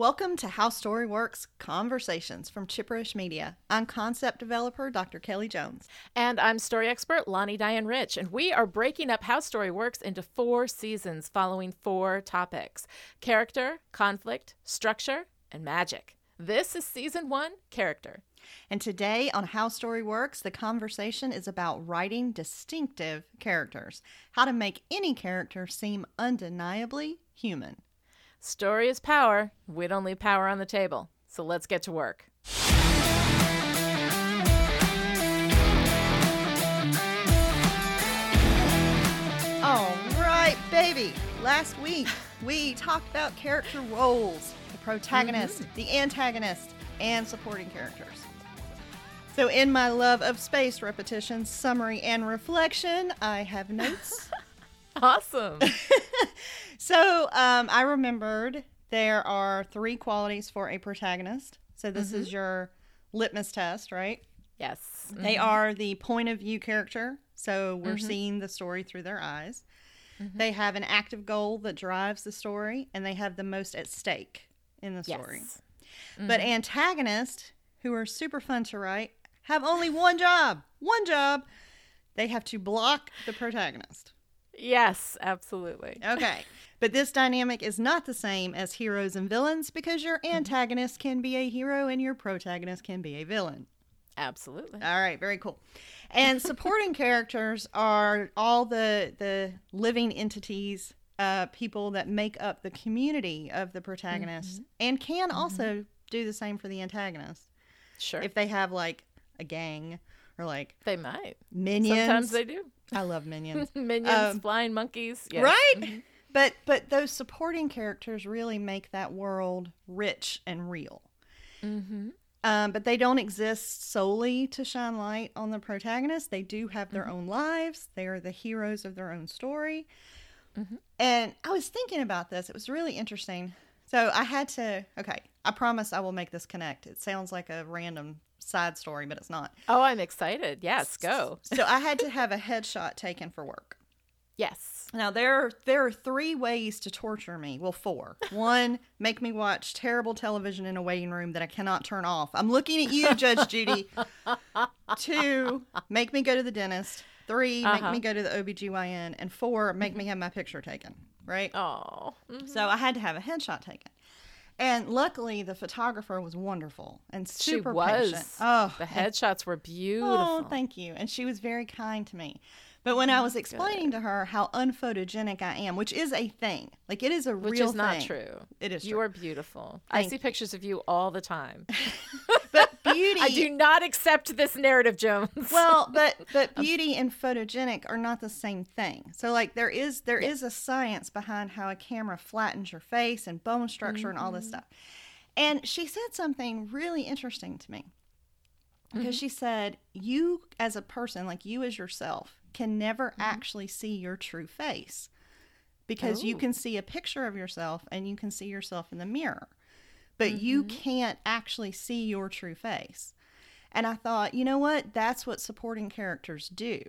Welcome to How Story Works Conversations from Chipperish Media. I'm concept developer Dr. Kelly Jones. And I'm story expert Lani Diane Rich. And we are breaking up How Story Works into four seasons following four topics character, conflict, structure, and magic. This is season one character. And today on How Story Works, the conversation is about writing distinctive characters, how to make any character seem undeniably human. Story is power. We don't leave power on the table. So let's get to work. All right, baby. Last week, we talked about character roles the protagonist, Mm-hmm. the antagonist, and supporting characters. So, in my love of spaced repetition, summary, and reflection, I have notes. Awesome. So um, I remembered there are three qualities for a protagonist. So this is mm-hmm. your litmus test, right? yes. They mm-hmm. are the point of view character. So we're mm-hmm. seeing the story through their eyes. They have an active goal that drives the story, and they have the most at stake in the story. Yes. But antagonists, who are super fun to write, have only one job. One job. They have to block the protagonist. Yes, absolutely. Okay. But this dynamic is not the same as heroes and villains because your mm-hmm. antagonist can be a hero and your protagonist can be a villain. Absolutely. All right, very cool. And supporting characters are all the the living entities, uh, people that make up the community of the protagonist, mm-hmm. and can mm-hmm. also do the same for the antagonist Sure. if they have like a gang or like they might. minions. Sometimes they do. I love minions. Minions, Um, flying monkeys. Yes. Right? But but those supporting characters really make that world rich and real. Mm-hmm. Um, but they don't exist solely to shine light on the protagonist. They do have their own lives. They are the heroes of their own story. And I was thinking about this. It was really interesting. So I had to. Okay, I promise I will make this connect. It sounds like a random side story, but it's not. Oh, I'm excited. Yes, go. So I had to have a headshot taken for work. Yes. Now there are there are three ways to torture me. Well, four. One, make me watch terrible television in a waiting room that I cannot turn off. I'm looking at you, Judge Judy. Two, make me go to the dentist. 3 Uh-huh. make me go to the OBGYN. And four, make me have my picture taken. Right? Oh. So mm-hmm. I had to have a headshot taken. And luckily the photographer was wonderful and She super was. patient. Oh, the headshots were oh, beautiful. Oh, thank you. And she was very kind to me. But when I was explaining to her how unphotogenic I am, which is a thing, like it is a Which real is not thing. true. It is You true. are beautiful. I see you. pictures of you all the time. But beauty, I do not accept this narrative, Jones. well, but but beauty and photogenic are not the same thing. So like there is there is a science behind how a camera flattens your face and bone structure and all this Mm-hmm. stuff. And she said something really interesting to me. Because Mm-hmm. she said, you as a person, like you as yourself, can never Mm-hmm. actually see your true face. Because you Oh. can see a picture of yourself and you can see yourself in the mirror. But you Mm-hmm. can't actually see your true face. And I thought, you know what? That's what supporting characters do.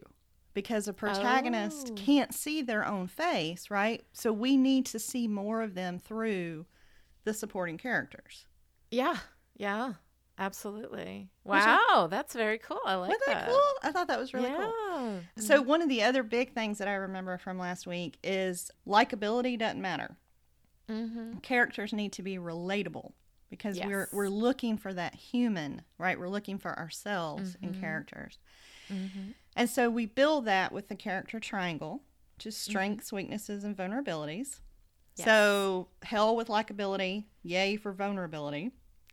Because a protagonist Oh. can't see their own face, right? So we need to see more of them through the supporting characters. yeah, yeah, absolutely. Which I- Wow, that's very cool. I like Wasn't that cool? I thought that was really cool. So one of the other big things that I remember from last week is likability doesn't matter. Mm-hmm. Characters need to be relatable because we're we're looking for that human, right? We're looking for ourselves in characters. Mm-hmm. And so we build that with the character triangle, which is strengths, weaknesses, and vulnerabilities. Yes. So hell with likability, yay for vulnerability.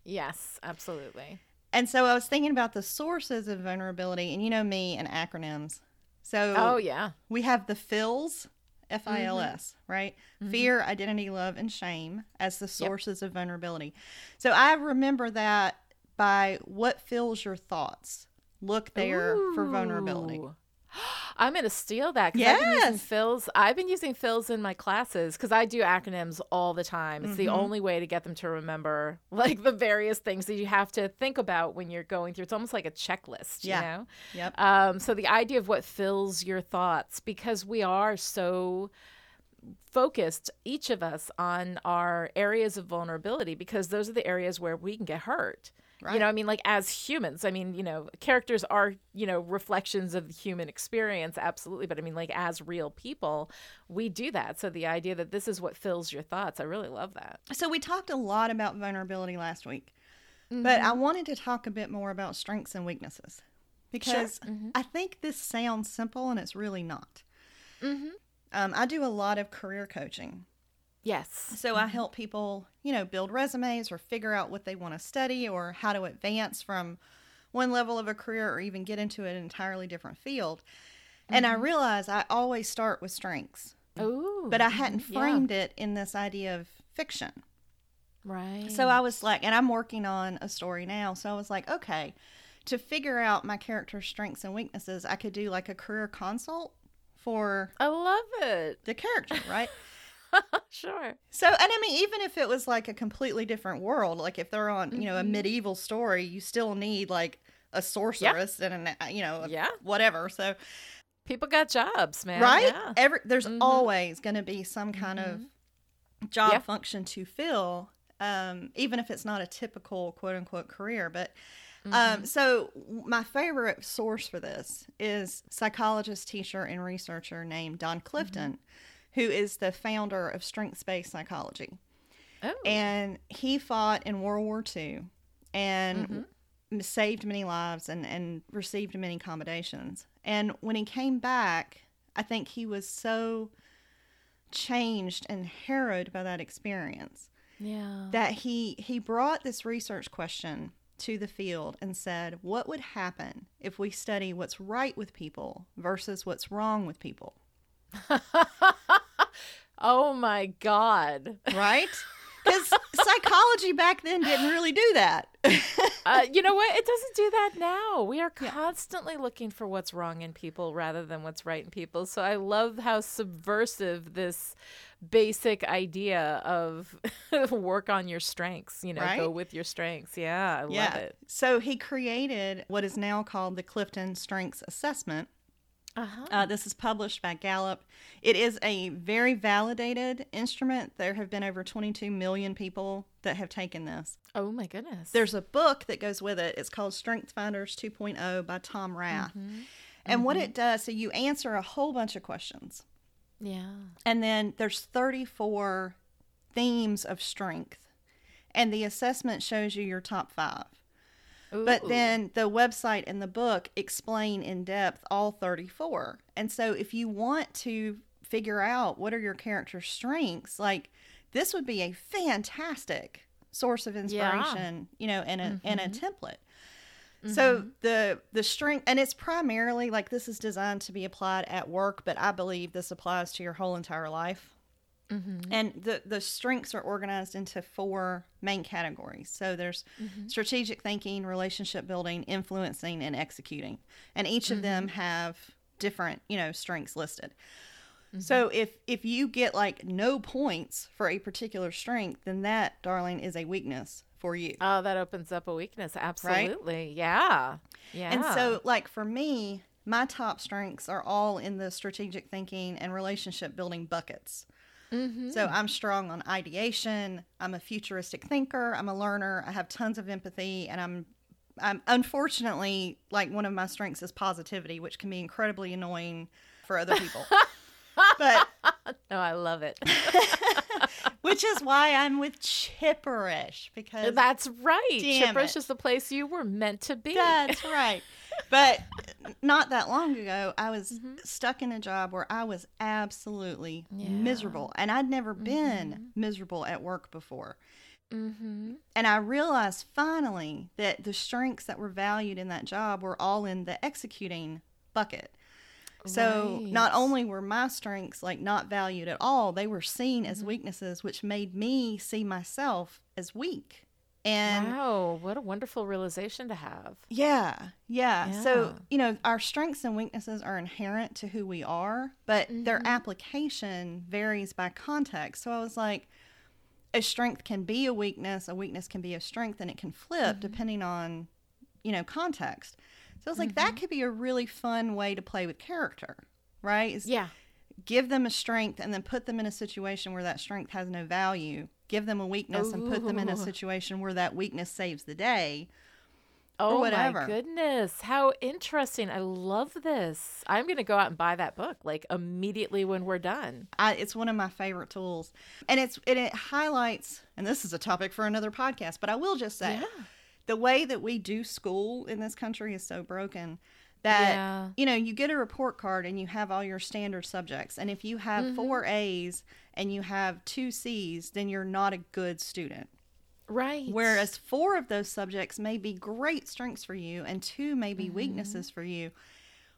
Yes, absolutely. And so I was thinking about the sources of vulnerability, and you know me and acronyms. So Oh yeah. we have the FILS, F I L S, Mm-hmm. right? Fear, identity, love, and shame as the sources of vulnerability. So I remember that by what fills your thoughts. Look there for vulnerability. I'm gonna steal that because I've been using fills. I've been using fills in my classes because I do acronyms all the time. It's the Mhm. only way to get them to remember like the various things that you have to think about when you're going through. It's almost like a checklist, Yeah. you know. Yep. Um, so the idea of what fills your thoughts because we are so focused each of us on our areas of vulnerability because those are the areas where we can get hurt. Right. You know, I mean, like as humans, I mean, you know, characters are, you know, reflections of the human experience, absolutely. But I mean, like as real people, we do that. So the idea that this is what fills your thoughts, I really love that. So we talked a lot about vulnerability last week, mm-hmm. but I wanted to talk a bit more about strengths and weaknesses because sure. mm-hmm. I think this sounds simple and it's really not. Mm-hmm. Um, I do a lot of career coaching. Yes. So I mm-hmm. help people, you know, build resumes or figure out what they want to study or how to advance from one level of a career or even get into an entirely different field. Mm-hmm. And I mm-hmm. realize I always start with strengths. Ooh. But I hadn't framed yeah. it in this idea of fiction. Right. So I was like, and I'm working on a story now. So I was like, okay, to figure out my character's strengths and weaknesses, I could do like a career consult for I love it. The character, right? sure. So, and I mean, even if it was like a completely different world, like if they're on, you know, a mm-hmm. medieval story, you still need like a sorceress and an, you know, yeah, whatever. So, people got jobs, man. Right? Yeah. Every there's mm-hmm. always going to be some kind mm-hmm. of job yeah. function to fill, um, even if it's not a typical quote unquote career. But um, mm-hmm. Um, so my favorite source for this is psychologist, teacher, and researcher named Don Clifton, mm-hmm. Who is the founder of strengths based psychology. Oh. And he fought in World War II and mm-hmm. saved many lives and, and received many commendations. And when he came back, I think he was so changed and harrowed by that experience. Yeah. That he he brought this research question to the field and said, What would happen if we study what's right with people versus what's wrong with people? oh my God. Right? Because psychology back then didn't really do that. uh, you know what? It doesn't do that now. We are constantly yeah. looking for what's wrong in people rather than what's right in people. So I love how subversive this basic idea of work on your strengths, you know, right? go with your strengths. Yeah, I yeah. love it. So he created what is now called the Clifton Strengths Assessment. Uh-huh. Uh, this is published by Gallup. It is a very validated instrument. There have been over 22 million people that have taken this. Oh my goodness. There's a book that goes with it. It's called Strength Finders 2.0 by Tom Rath. Mm-hmm. And mm-hmm. what it does, so you answer a whole bunch of questions. Yeah. And then there's 34 themes of strength. And the assessment shows you your top five. Ooh. But then the website and the book explain in depth all 34. And so if you want to figure out what are your character strengths, like this would be a fantastic source of inspiration, yeah. you know, and a mm-hmm. and a template. Mm-hmm. So the the strength and it's primarily like this is designed to be applied at work, but I believe this applies to your whole entire life. Mm-hmm. And the the strengths are organized into four main categories. So there's mm-hmm. strategic thinking, relationship building, influencing, and executing. And each of them mm-hmm. have different, you know, strengths listed. Mm-hmm. So if if you get like no points for a particular strength, then that, darling, is a weakness for you. Oh, that opens up a weakness. Absolutely. Right? Yeah. Yeah. And so like for me, my top strengths are all in the strategic thinking and relationship building buckets. Mm-hmm. So I'm strong on ideation. I'm a futuristic thinker. I'm a learner. I have tons of empathy, and I'm, I'm unfortunately like one of my strengths is positivity, which can be incredibly annoying for other people. but no, I love it. which is why I'm with Chipperish because that's right. Chipperish it. is the place you were meant to be. That's right. But not that long ago, I was mm-hmm. stuck in a job where I was absolutely yeah. miserable, and I'd never mm-hmm. been miserable at work before. Mm-hmm. And I realized finally that the strengths that were valued in that job were all in the executing bucket. So right. not only were my strengths like not valued at all, they were seen as mm-hmm. weaknesses, which made me see myself as weak. And wow, what a wonderful realization to have. Yeah, yeah, yeah. So, you know, our strengths and weaknesses are inherent to who we are, but mm-hmm. their application varies by context. So I was like, a strength can be a weakness, a weakness can be a strength, and it can flip mm-hmm. depending on, you know, context. So I was like, mm-hmm. that could be a really fun way to play with character, right? yeah. give them a strength and then put them in a situation where that strength has no value. Give them a weakness and put them in a situation where that weakness saves the day. Oh whatever. my goodness. How interesting. I love this. I'm going to go out and buy that book like immediately when we're done. I, it's one of my favorite tools, and it's and it highlights. And this is a topic for another podcast, but I will just say Yeah. the way that we do school in this country is so broken that Yeah. you know you get a report card and you have all your standard subjects, and if you have Mm-hmm. four A's and you have two C's, then you're not a good student. Right. Whereas four of those subjects may be great strengths for you, and two may be Mm-hmm. weaknesses for you.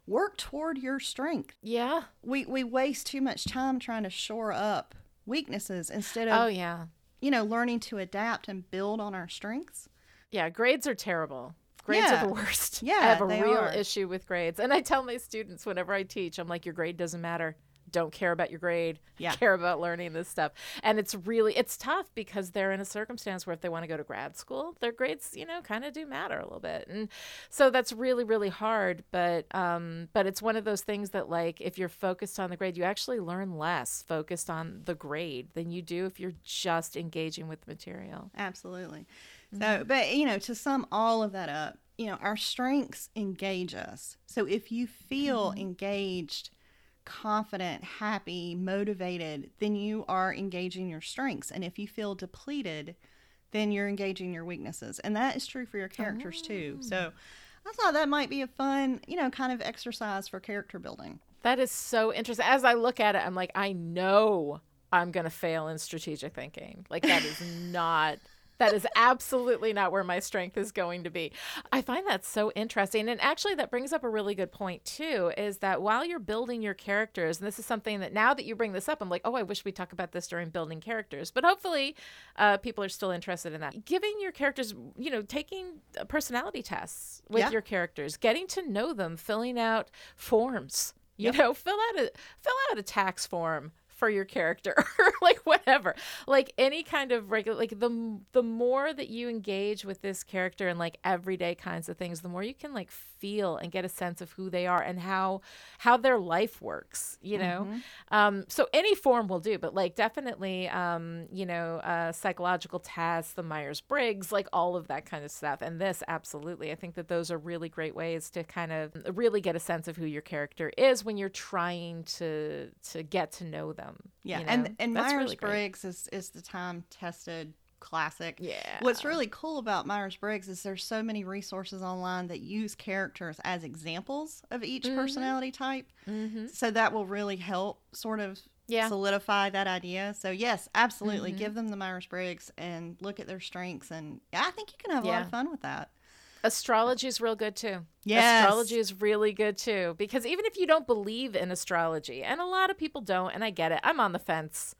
Work toward your strength. Yeah. We we waste too much time trying to shore up weaknesses instead of Oh yeah. you know learning to adapt and build on our strengths. Yeah, grades are terrible. Grades Yeah. are the worst. Yeah, I have a real are. issue with grades. And I tell my students whenever I teach, I'm like, your grade doesn't matter. Don't care about your grade. Yeah. Care about learning this stuff. And it's really it's tough because they're in a circumstance where if they want to go to grad school, their grades, you know, kind of do matter a little bit. And so that's really, really hard. But um, but it's one of those things that like if you're focused on the grade, you actually learn less focused on the grade than you do if you're just engaging with the material. Absolutely. Mm-hmm. So, but you know, to sum all of that up, you know, our strengths engage us. So if you feel Mm-hmm. engaged, confident, happy, motivated, then you are engaging your strengths. And if you feel depleted, then you're engaging your weaknesses. And that is true for your characters too. Oh. So I thought that might be a fun, you know, kind of exercise for character building. That is so interesting. As I look at it, I'm like, I know I'm going to fail in strategic thinking. Like, that is not. That is absolutely not where my strength is going to be. I find that so interesting. And actually, that brings up a really good point, too, is that while you're building your characters, and this is something that now that you bring this up, I'm like, oh, I wish we talk about this during building characters. But hopefully, uh, people are still interested in that. Giving your characters, you know, taking uh, personality tests with Yeah. your characters, getting to know them, filling out forms you Yep. know fill out a fill out a tax form for your character or like whatever. Like any kind of regular like the the more that you engage with this character and like everyday kinds of things the more you can like feel and get a sense of who they are and how how their life works you know? Um so any form will do but like definitely um you know uh psychological tests the myers-briggs like all of that kind of stuff. And this absolutely i think that those are really great ways to kind of really get a sense of who your character is when you're trying to to get to know them Yeah, you know? and and That's Myers really is is the time tested classic. Yeah. What's really cool about Myers Briggs is there's so many resources online that use characters as examples of each Mhm. personality type. mm-hmm. So that will really help sort of Yeah. solidify that idea. So yes, absolutely, Mhm. give them the Myers Briggs and look at their strengths, and yeah, I think you can have a lot of fun with that. astrology is real good too Yes. astrology is really good too because even if you don't believe in astrology and a lot of people don't and i get it i'm on the fence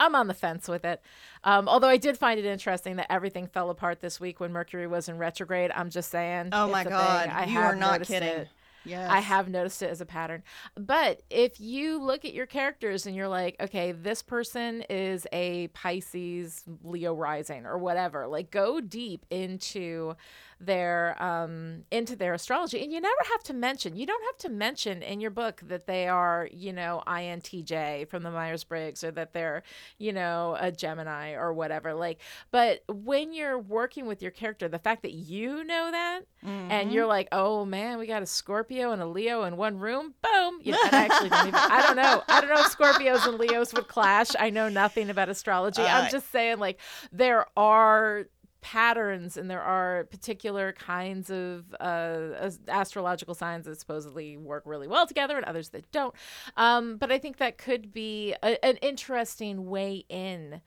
i'm on the fence with it um, although i did find it interesting that everything fell apart this week when mercury was in retrograde i'm just saying Oh my thing. God, I you are not kidding. it. Yes, I have noticed it as a pattern. But if you look at your characters and you're like, okay, this person is a Pisces, Leo rising, or whatever, like go deep into their um into their astrology and you never have to mention you don't have to mention in your book that they are you know intj from the myers-briggs or that they're you know a gemini or whatever like but when you're working with your character the fact that you know that Mm-hmm. and you're like, oh man, we got a Scorpio and a Leo in one room. Boom. You know, I actually don't even, I don't know. I don't know if Scorpios and Leos would clash. I know nothing about astrology. Uh, I'm just saying, like, there are patterns and there are particular kinds of uh, astrological signs that supposedly work really well together and others that don't. Um, but I think that could be a, an interesting way in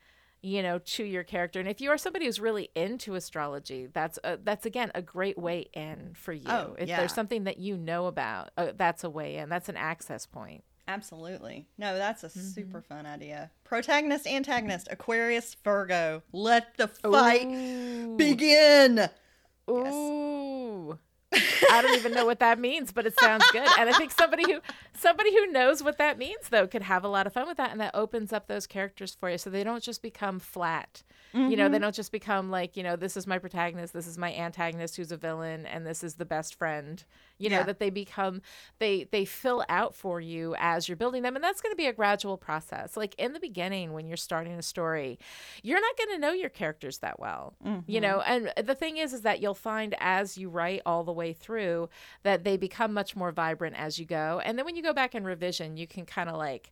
you know to your character and if you are somebody who's really into astrology that's a, that's again a great way in for you Oh, if yeah. there's something that you know about uh, that's a way in that's an access point Absolutely. No, that's a Mm-hmm. super fun idea. Protagonist, antagonist, Aquarius, Virgo. Let the fight Ooh. begin. Ooh. I don't even know what that means, but it sounds good. And I think somebody who somebody who knows what that means though could have a lot of fun with that and that opens up those characters for you so they don't just become flat. Mm-hmm. You know, they mm-hmm. don't just become like, you know, this is my protagonist, this is my antagonist who's a villain and this is the best friend. You know, yeah. that they become they they fill out for you as you're building them and that's going to be a gradual process. Like in the beginning when you're starting a story, you're not going to know your characters that well. Mm-hmm. You know, and the thing is is that you'll find as you write all the way through that they become much more vibrant as you go. And then when you go back and revision, you can kind of like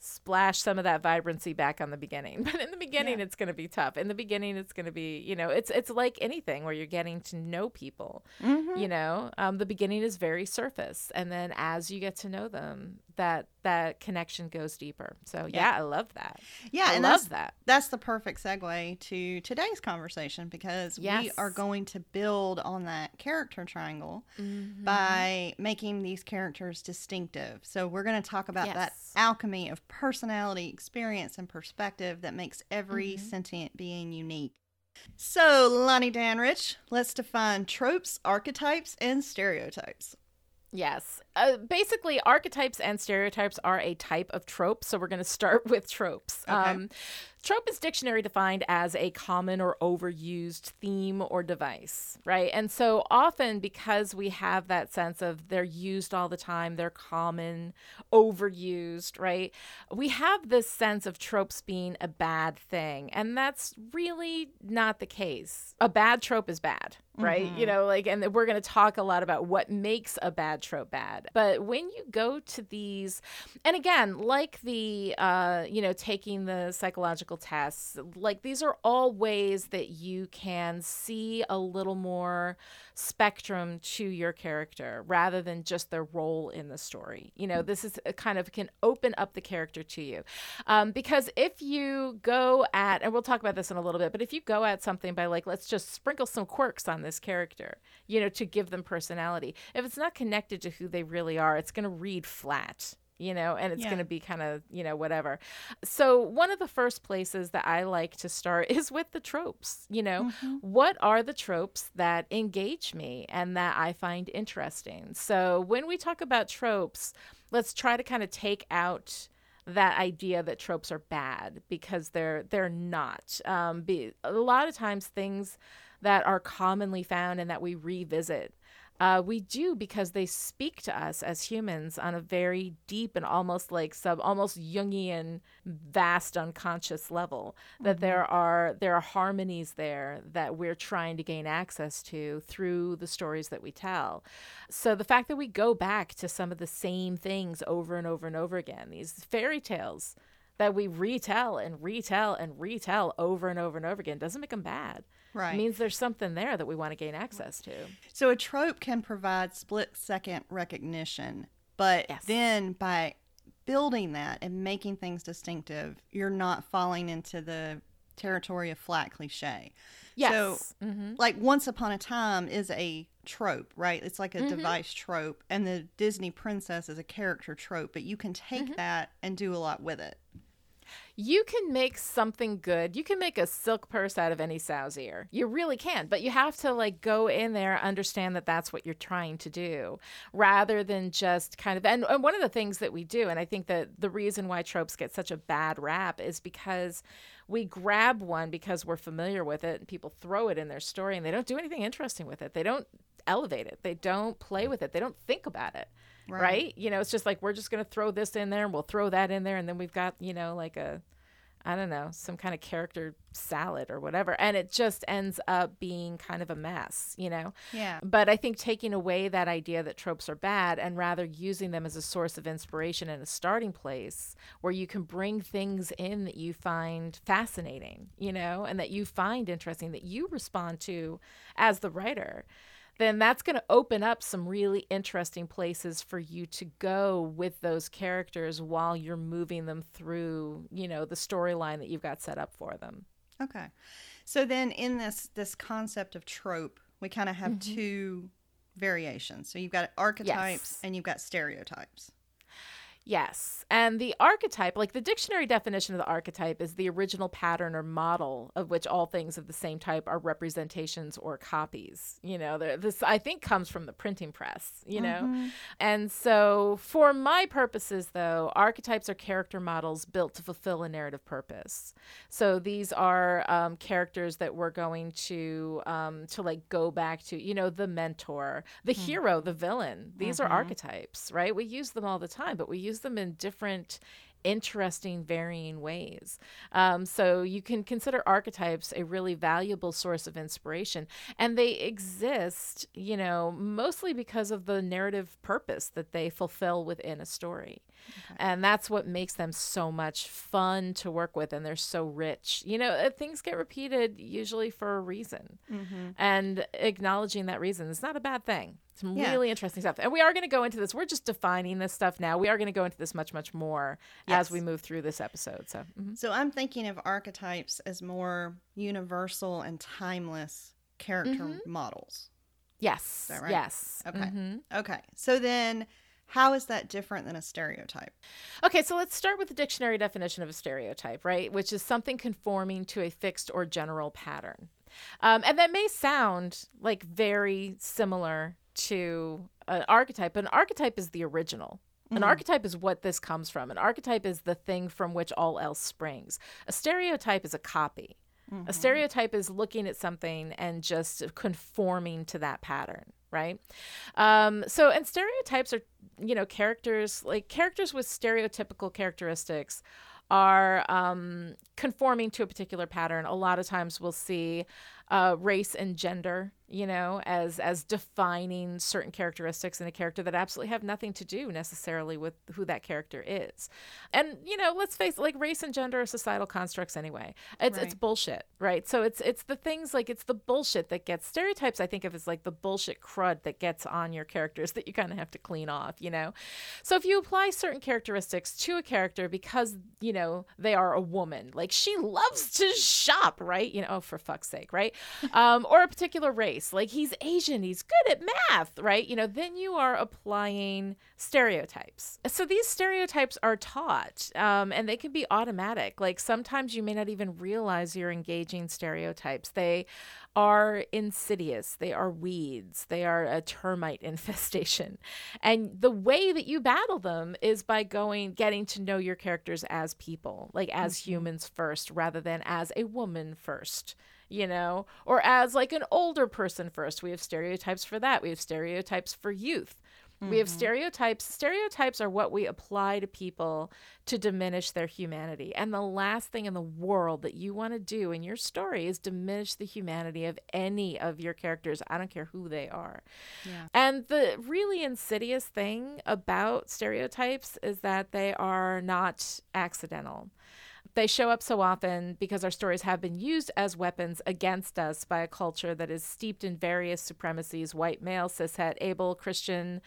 splash some of that vibrancy back on the beginning. But in the beginning yeah. it's going to be tough. In the beginning it's going to be, you know, it's it's like anything where you're getting to know people. Mm-hmm. You know, um, the beginning is very surface and then as you get to know them, that that connection goes deeper. So yeah, yeah I love that. Yeah, I and love that. That's the perfect segue to today's conversation because yes. we are going to build on that character triangle mm-hmm. by making these characters distinctive. So we're going to talk about yes. that alchemy of personality, experience, and perspective that makes every mm-hmm. sentient being unique. So, Lani Diane Rich, let's define tropes, archetypes, and stereotypes. Yes. Uh, basically, archetypes and stereotypes are a type of trope. So we're going to start with tropes. Okay. Um, Trope is dictionary defined as a common or overused theme or device, right? And so often, because we have that sense of they're used all the time, they're common, overused, right? We have this sense of tropes being a bad thing. And that's really not the case. A bad trope is bad, right? Mm-hmm. You know, like, and we're going to talk a lot about what makes a bad trope bad. But when you go to these, and again, like the, uh, you know, taking the psychological tests. Like these are all ways that you can see a little more spectrum to your character rather than just their role in the story. You know, this is kind of can open up the character to you. Um, because if you go at, and we'll talk about this in a little bit, but if you go at something by like, let's just sprinkle some quirks on this character, you know, to give them personality, if it's not connected to who they really are, it's going to read flat you know, and it's yeah. going to be kind of, you know, whatever. So, one of the first places that I like to start is with the tropes. You know, mm-hmm. what are the tropes that engage me and that I find interesting? So, when we talk about tropes, let's try to kind of take out that idea that tropes are bad because they're they're not. Um, be, a lot of times things that are commonly found and that we revisit uh, we do because they speak to us as humans on a very deep and almost like sub, almost Jungian, vast unconscious level. That mm-hmm. there are there are harmonies there that we're trying to gain access to through the stories that we tell. So the fact that we go back to some of the same things over and over and over again, these fairy tales that we retell and retell and retell over and over and over again, doesn't make them bad. Right. It means there's something there that we want to gain access to. So a trope can provide split second recognition, but yes. then by building that and making things distinctive, you're not falling into the territory of flat cliche. Yes. So, mm-hmm. like Once Upon a Time is a trope, right? It's like a mm-hmm. device trope, and the Disney princess is a character trope, but you can take mm-hmm. that and do a lot with it you can make something good. You can make a silk purse out of any sow's ear. You really can, but you have to like go in there, understand that that's what you're trying to do, rather than just kind of. And, and one of the things that we do, and I think that the reason why tropes get such a bad rap is because we grab one because we're familiar with it and people throw it in their story and they don't do anything interesting with it. They don't elevate it. They don't play with it. They don't think about it right. right? You know, it's just like we're just going to throw this in there and we'll throw that in there and then we've got, you know, like a I don't know, some kind of character salad or whatever. And it just ends up being kind of a mess, you know? Yeah. But I think taking away that idea that tropes are bad and rather using them as a source of inspiration and a starting place where you can bring things in that you find fascinating, you know, and that you find interesting, that you respond to as the writer then that's going to open up some really interesting places for you to go with those characters while you're moving them through, you know, the storyline that you've got set up for them. Okay. So then in this this concept of trope, we kind of have mm-hmm. two variations. So you've got archetypes yes. and you've got stereotypes. Yes. And the archetype, like the dictionary definition of the archetype, is the original pattern or model of which all things of the same type are representations or copies. You know, this I think comes from the printing press, you know? Mm-hmm. And so, for my purposes, though, archetypes are character models built to fulfill a narrative purpose. So, these are um, characters that we're going to, um, to like go back to, you know, the mentor, the mm-hmm. hero, the villain. These mm-hmm. are archetypes, right? We use them all the time, but we use them in different interesting, varying ways. Um, so you can consider archetypes a really valuable source of inspiration. And they exist, you know, mostly because of the narrative purpose that they fulfill within a story. Okay. And that's what makes them so much fun to work with. And they're so rich. You know, uh, things get repeated usually for a reason. Mm-hmm. And acknowledging that reason is not a bad thing. Some yeah. really interesting stuff. And we are going to go into this. We're just defining this stuff now. We are going to go into this much, much more yes. as we move through this episode. So, mm-hmm. so I'm thinking of archetypes as more universal and timeless character mm-hmm. models. Yes. Right? Yes. Okay. Mm-hmm. Okay. So then how is that different than a stereotype? Okay, so let's start with the dictionary definition of a stereotype, right? Which is something conforming to a fixed or general pattern. Um, and that may sound like very similar to an archetype, but an archetype is the original. An mm-hmm. archetype is what this comes from. An archetype is the thing from which all else springs. A stereotype is a copy. Mm-hmm. A stereotype is looking at something and just conforming to that pattern, right? Um, so, and stereotypes are, you know, characters like characters with stereotypical characteristics are um, conforming to a particular pattern. A lot of times we'll see uh, race and gender you know, as as defining certain characteristics in a character that absolutely have nothing to do necessarily with who that character is. And you know, let's face it, like race and gender are societal constructs anyway. It's right. it's bullshit, right? So it's it's the things like it's the bullshit that gets stereotypes. I think of as like the bullshit crud that gets on your characters that you kind of have to clean off, you know. So if you apply certain characteristics to a character because you know they are a woman, like she loves to shop, right? You know, oh, for fuck's sake, right? Um, or a particular race like he's Asian, he's good at math, right? You know, then you are applying stereotypes. So these stereotypes are taught um, and they can be automatic. Like sometimes you may not even realize you're engaging stereotypes. They are insidious, they are weeds, they are a termite infestation. And the way that you battle them is by going, getting to know your characters as people, like as mm-hmm. humans first, rather than as a woman first you know, or as like an older person first. We have stereotypes for that. We have stereotypes for youth. Mm-hmm. We have mm-hmm. stereotypes. Stereotypes are what we apply to people to diminish their humanity. And the last thing in the world that you want to do in your story is diminish the humanity of any of your characters. I don't care who they are. Yeah. And the really insidious thing about stereotypes is that they are not accidental. They show up so often because our stories have been used as weapons against us by a culture that is steeped in various supremacies white, male, cishet, able, Christian.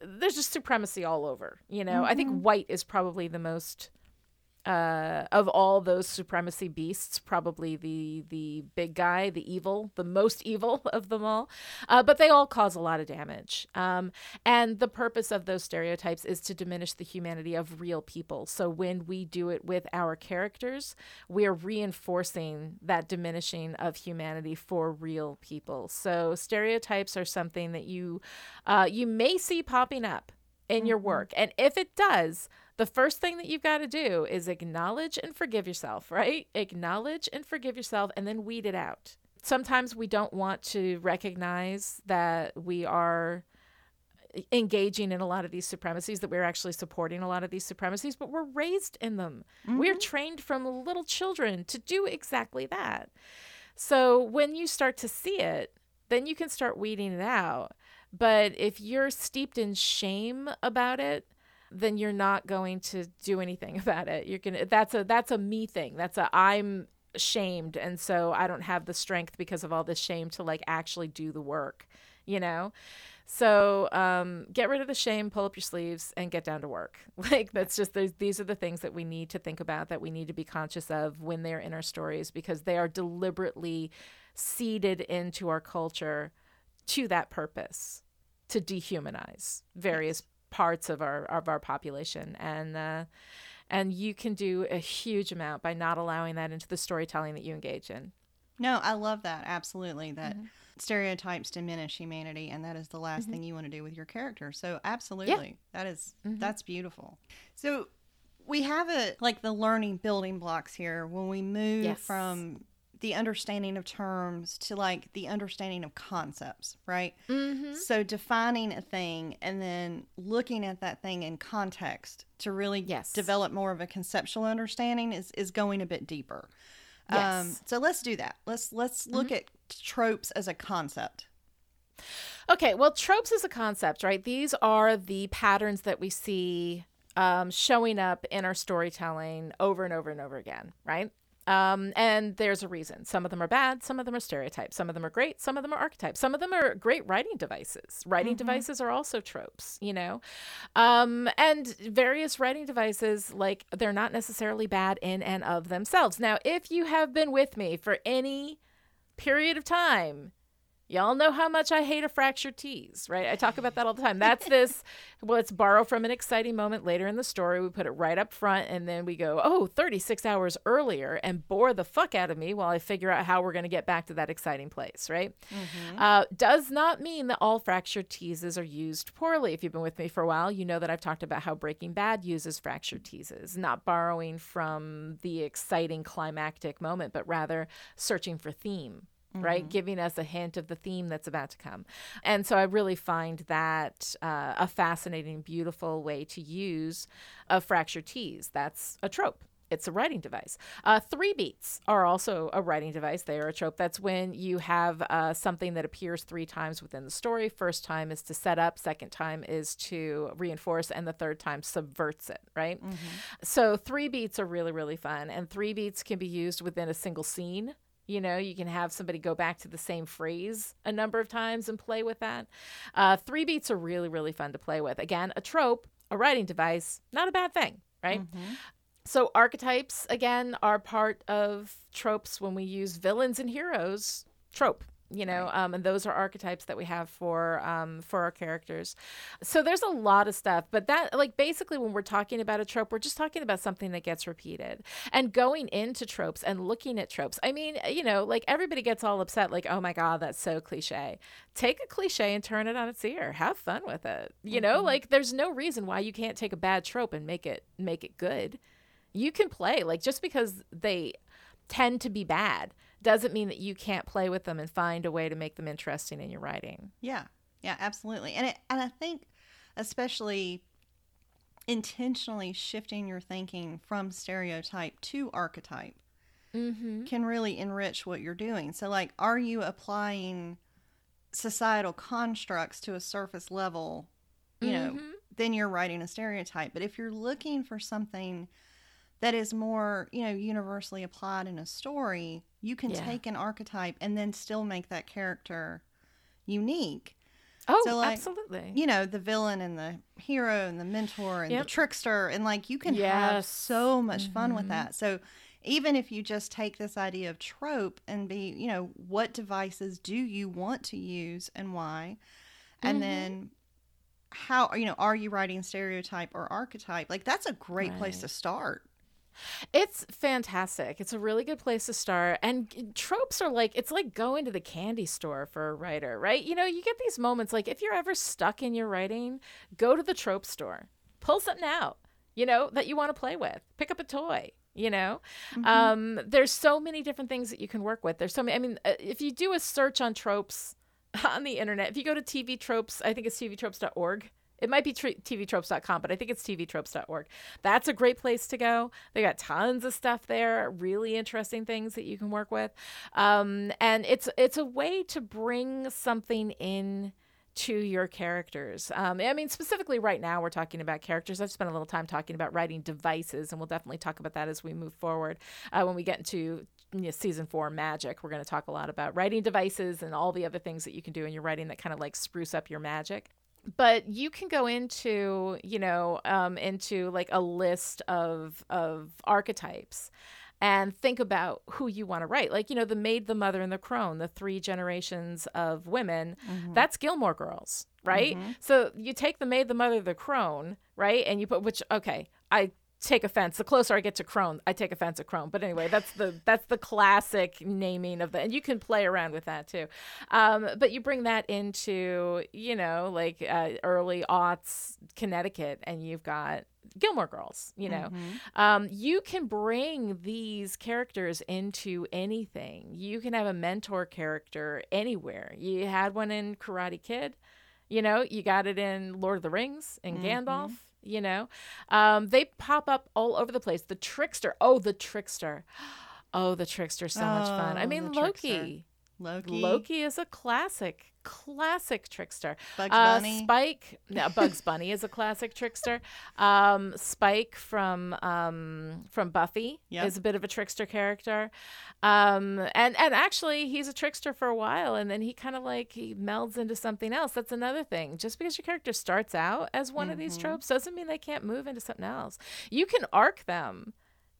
There's just supremacy all over. You know, mm-hmm. I think mm-hmm. white is probably the most uh, of all those supremacy beasts, probably the the big guy, the evil, the most evil of them all. Uh, but they all cause a lot of damage. Um, and the purpose of those stereotypes is to diminish the humanity of real people. So when we do it with our characters, we are reinforcing that diminishing of humanity for real people. So stereotypes are something that you uh, you may see popping up in mm-hmm. your work, and if it does the first thing that you've got to do is acknowledge and forgive yourself, right? Acknowledge and forgive yourself and then weed it out. Sometimes we don't want to recognize that we are engaging in a lot of these supremacies, that we're actually supporting a lot of these supremacies, but we're raised in them. Mm-hmm. We're trained from little children to do exactly that. So when you start to see it, then you can start weeding it out. But if you're steeped in shame about it, then you're not going to do anything about it. You're gonna that's a that's a me thing. That's a I'm shamed and so I don't have the strength because of all this shame to like actually do the work, you know? So um, get rid of the shame, pull up your sleeves, and get down to work. Like that's just these are the things that we need to think about, that we need to be conscious of when they're in our stories, because they are deliberately seeded into our culture to that purpose, to dehumanize various parts of our of our population and uh, and you can do a huge amount by not allowing that into the storytelling that you engage in no i love that absolutely that mm-hmm. stereotypes diminish humanity and that is the last mm-hmm. thing you want to do with your character so absolutely yeah. that is, mm-hmm. that's beautiful so we have a like the learning building blocks here when we move yes. from the understanding of terms to like the understanding of concepts, right? Mm-hmm. So defining a thing and then looking at that thing in context to really yes. develop more of a conceptual understanding is is going a bit deeper. Yes. Um, so let's do that. Let's let's look mm-hmm. at tropes as a concept. Okay, well, tropes as a concept, right? These are the patterns that we see um, showing up in our storytelling over and over and over again, right? Um, and there's a reason. Some of them are bad, some of them are stereotypes, some of them are great, some of them are archetypes, some of them are great writing devices. Writing mm-hmm. devices are also tropes, you know? Um, and various writing devices, like, they're not necessarily bad in and of themselves. Now, if you have been with me for any period of time, Y'all know how much I hate a fractured tease, right? I talk about that all the time. That's this, well, let's borrow from an exciting moment later in the story. We put it right up front and then we go, oh, 36 hours earlier and bore the fuck out of me while I figure out how we're going to get back to that exciting place, right? Mm-hmm. Uh, does not mean that all fractured teases are used poorly. If you've been with me for a while, you know that I've talked about how Breaking Bad uses fractured teases, not borrowing from the exciting climactic moment, but rather searching for theme mm-hmm. right? Giving us a hint of the theme that's about to come. And so I really find that uh, a fascinating, beautiful way to use a fractured tease. That's a trope it's a writing device. Uh, three beats are also a writing device. They are a trope. That's when you have uh, something that appears three times within the story. First time is to set up, second time is to reinforce, and the third time subverts it, right? Mm-hmm. So three beats are really, really fun. And three beats can be used within a single scene. You know, you can have somebody go back to the same phrase a number of times and play with that. Uh, three beats are really, really fun to play with. Again, a trope, a writing device, not a bad thing, right? Mm-hmm. So, archetypes, again, are part of tropes when we use villains and heroes. Trope, you know right. um, and those are archetypes that we have for um, for our characters. So there's a lot of stuff but that like basically when we're talking about a trope we're just talking about something that gets repeated. And going into tropes and looking at tropes i mean you know like everybody gets all upset like oh my god that's so cliche. Take a cliche and turn it on its ear. Have fun with it. You mm-hmm. know like there's no reason why you can't take a bad trope and make it make it good. You can play like just because they tend to be bad doesn't mean that you can't play with them and find a way to make them interesting in your writing. Yeah. Yeah, absolutely. And it, and I think especially intentionally shifting your thinking from stereotype to archetype mm-hmm. can really enrich what you're doing. So like are you applying societal constructs to a surface level, you mm-hmm. know, then you're writing a stereotype. But if you're looking for something that is more, you know, universally applied in a story, you can yeah. take an archetype and then still make that character unique. Oh, so like, absolutely. You know, the villain and the hero and the mentor and yep. the trickster. And like you can yes. have so much mm-hmm. fun with mm-hmm. that. So even if you just take this idea of trope and be, you know, what devices do you want to use and why? And mm-hmm. then how, you know, are you writing stereotype or archetype? Like that's a great right. place to start. It's fantastic. It's a really good place to start. And tropes are like, it's like going to the candy store for a writer, right? You know, you get these moments like if you're ever stuck in your writing, go to the trope store, pull something out, you know, that you want to play with, pick up a toy. You know, mm-hmm. um, there's so many different things that you can work with. There's so many. I mean, uh, if you do a search on tropes on the internet, if you go to TV tropes, I think it's tvtropes.org it might be tr- tvtropes.com, but I think it's tvtropes.org. That's a great place to go. They got tons of stuff there, really interesting things that you can work with, um, and it's it's a way to bring something in to your characters. Um, I mean, specifically right now, we're talking about characters. I've spent a little time talking about writing devices, and we'll definitely talk about that as we move forward. Uh, when we get into season four magic, we're going to talk a lot about writing devices and all the other things that you can do in your writing that kind of like spruce up your magic but you can go into you know um, into like a list of of archetypes and think about who you want to write. Like, you know, the maid, the mother, and the crone, the three generations of women, Mm-hmm. that's Gilmore Girls, right? So you take the maid, the mother, the crone, right? And you put, which, okay, I take offense. The closer i get to crone i take offense at crone. But anyway that's the that's the classic naming of the and you can play around with that too. Um, but you bring that into you know like uh, early aughts connecticut and you've got Gilmore Girls, you know, um, you can bring these characters into anything. You can have a mentor character anywhere. You had one in Karate Kid, you know, you got it in Lord of the Rings and Gandalf, you know, um, they pop up all over the place. The trickster, oh, the trickster, oh, the trickster, so much fun. I Oh, mean, loki trickster. Loki. Loki. Is a classic, classic trickster. Bugs Uh, Bunny. Spike, no, Bugs Bunny is a classic trickster. Um, Spike from um, from Buffy Yep. is a bit of a trickster character, um, and and actually he's a trickster for a while, and then he kind of like he melds into something else. That's another thing. Just because your character starts out as one of Mm-hmm. these tropes doesn't mean they can't move into something else. You can arc them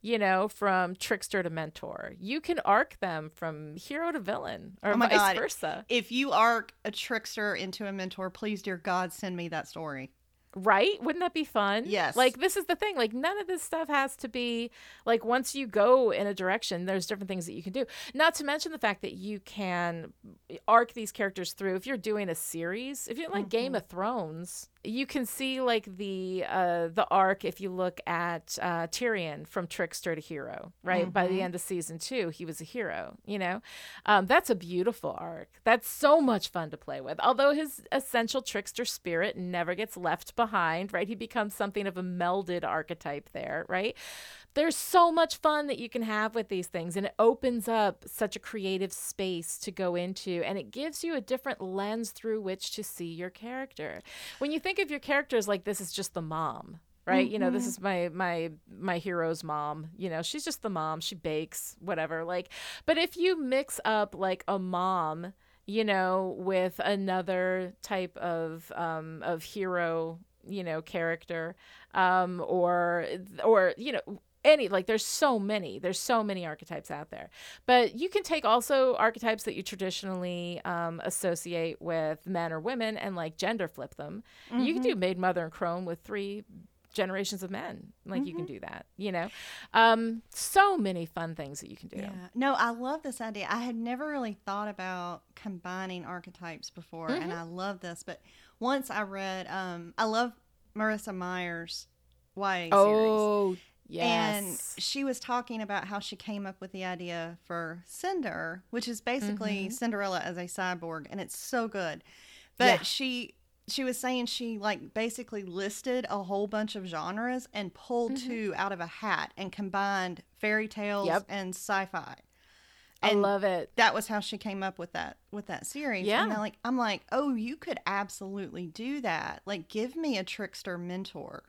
you know, from trickster to mentor. You can arc them from hero to villain or Oh vice God. versa. If you arc a trickster into a mentor, please, dear God, send me that story. Right? Wouldn't that be fun? Yes. Like this is the thing. Like none of this stuff has to be like once you go in a direction, there's different things that you can do. Not to mention the fact that you can arc these characters through. If you're doing a series, if you're like Game mm-hmm. of Thrones, you can see like the uh the arc if you look at uh Tyrion from trickster to hero, right? By the end of season 2, he was a hero, you know. Um that's a beautiful arc. That's so much fun to play with. Although his essential trickster spirit never gets left behind, right? He becomes something of a melded archetype there, right? There's so much fun that you can have with these things, and it opens up such a creative space to go into, and it gives you a different lens through which to see your character. When you think of your characters like this is just the mom, right? You know, this is my my my hero's mom. You know, she's just the mom. She bakes, whatever. Like, but if you mix up like a mom you know, with another type of um, of hero, you know, character, um, or or you know, any like there's so many there's so many archetypes out there but you can take also archetypes that you traditionally um, associate with men or women and like gender flip them you can do maid mother and crone with three generations of men like you can do that you know um so many fun things that you can do Yeah. No, I love this idea. I had never really thought about combining archetypes before, and I love this. But once I read, um, I love Marissa Meyer's YA series. Yes And she was talking about how she came up with the idea for Cinder, which is basically mm-hmm. Cinderella as a cyborg, and it's so good. But Yeah. she she was saying she like basically listed a whole bunch of genres and pulled mm-hmm. two out of a hat and combined fairy tales Yep. and sci-fi. i love it that was how she came up with that with that series. Yeah. And I'm like I'm like, oh, you could absolutely do that. Like, give me a trickster mentor.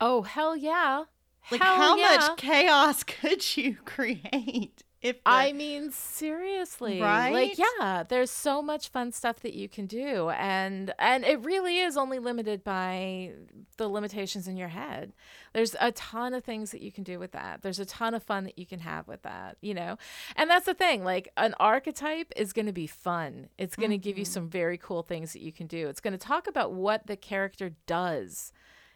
oh hell yeah Like, Hell how yeah. much chaos could you create if the, I mean, seriously, Right? Like, yeah, there's so much fun stuff that you can do, and and it really is only limited by the limitations in your head. There's a ton of things that you can do with that. There's a ton of fun that you can have with that, you know. And that's the thing. Like, an archetype is going to be fun. It's going to give you mm-hmm. some very cool things that you can do. It's going to talk about what the character does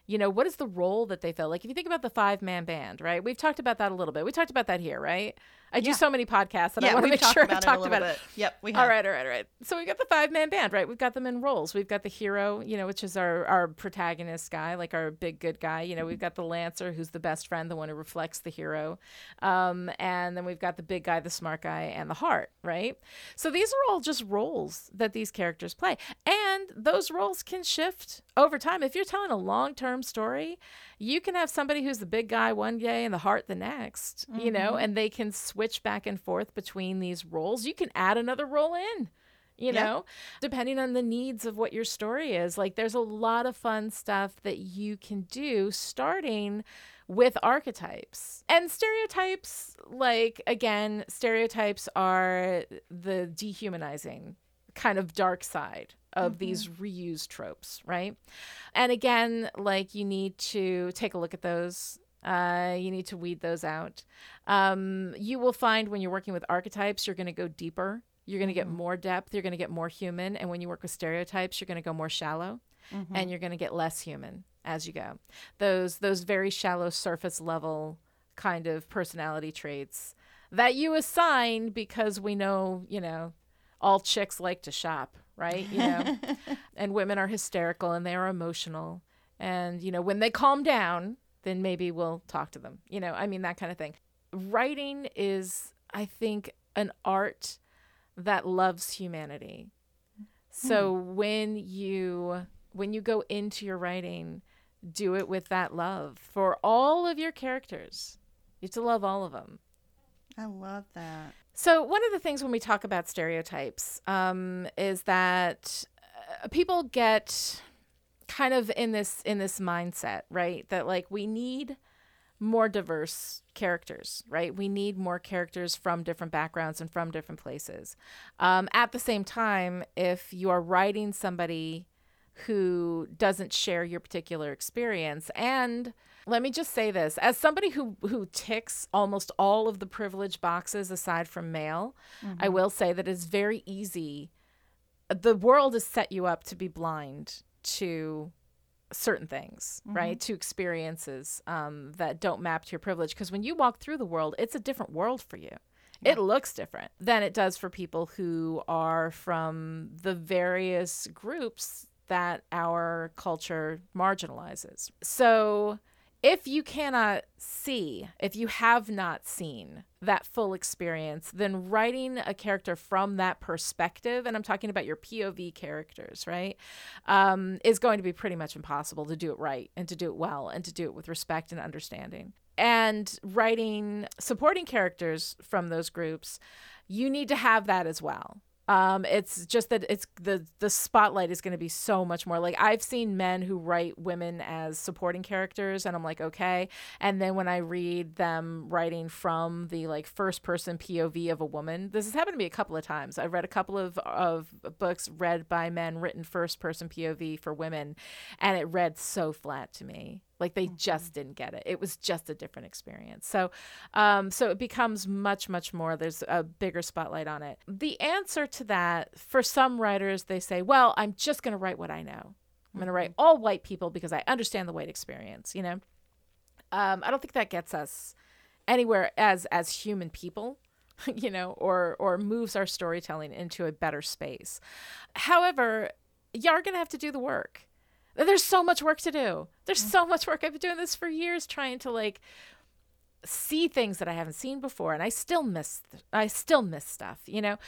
you know what is the role that they fill? Like if you think about the five man band right? We've talked about that a little bit. We talked about that here right i do Yeah. so many podcasts that i want to make sure i talked about it. Yep, we have. all right all right all right. So we've got the five man band right? We've got them in roles. We've got the hero you know which is our our protagonist guy like our big good guy. You know we've got the lancer who's the best friend the one who reflects the hero. Um, and then we've got the big guy the smart guy and the heart right? So these are all just roles that these characters play. And those roles can shift over time. If you're telling a long-term story you can have somebody who's the big guy one day and the heart the next you know mm-hmm. and they can switch back and forth between these roles. You can add another role in you know depending on the needs of what your story is. Like there's a lot of fun stuff that you can do starting with archetypes. And stereotypes like again stereotypes are the dehumanizing kind of dark side of these reused tropes right and again like you need to take a look at those Uh, you need to weed those out. Um, you will find when you're working with archetypes, you're going to go deeper. You're going to get more depth. You're going to get more human. And when you work with stereotypes, you're going to go more shallow, and you're going to get less human as you go. Those those very shallow surface level kind of personality traits that you assign because we know, you know, all chicks like to shop, right? You know, and women are hysterical and they are emotional. And, you know, when they calm down, then maybe we'll talk to them. You know, I mean, that kind of thing. Writing is, I think, an art that loves humanity. So hmm. when you when you go into your writing, do it with that love for all of your characters. You have to love all of them. I love that. So one of the things when we talk about stereotypes um, is that uh, people get kind of in this in this mindset, right? That like we need more diverse characters, right? We need more characters from different backgrounds and from different places. Um, at the same time, if you are writing somebody who doesn't share your particular experience and let me just say this. As somebody who who ticks almost all of the privilege boxes aside from male i will say that it's very easy the world has set you up to be blind to certain things right? To experiences um, that don't map to your privilege. Because when you walk through the world it's a different world for you. It looks different than it does for people who are from the various groups that our culture marginalizes. So, if you cannot see, if you have not seen that full experience, then writing a character from that perspective, and I'm talking about your POV characters, right, um, is going to be pretty much impossible to do it right and to do it well and to do it with respect and understanding. And writing supporting characters from those groups, you need to have that as well. Um, it's just that it's the the spotlight is going to be so much more like I've seen men who write women as supporting characters, and I'm like okay, and then when I read them writing from the like first person POV of a woman, this has happened to me a couple of times. I've read a couple of of books read by men written first person POV for women, and it read so flat to me. Like they just didn't get it. It was just a different experience. So, um, so it becomes much, much more. There's a bigger spotlight on it. The answer to that, for some writers, they say, "Well, I'm just going to write what I know. I'm going to write all white people because I understand the white experience." You know, um, I don't think that gets us anywhere as as human people you know or or moves our storytelling into a better space however you are going to have to do the work there's so much work to do. There's so much work. I've been doing this for years trying to like see things that I haven't seen before and I still miss I still miss stuff, you know.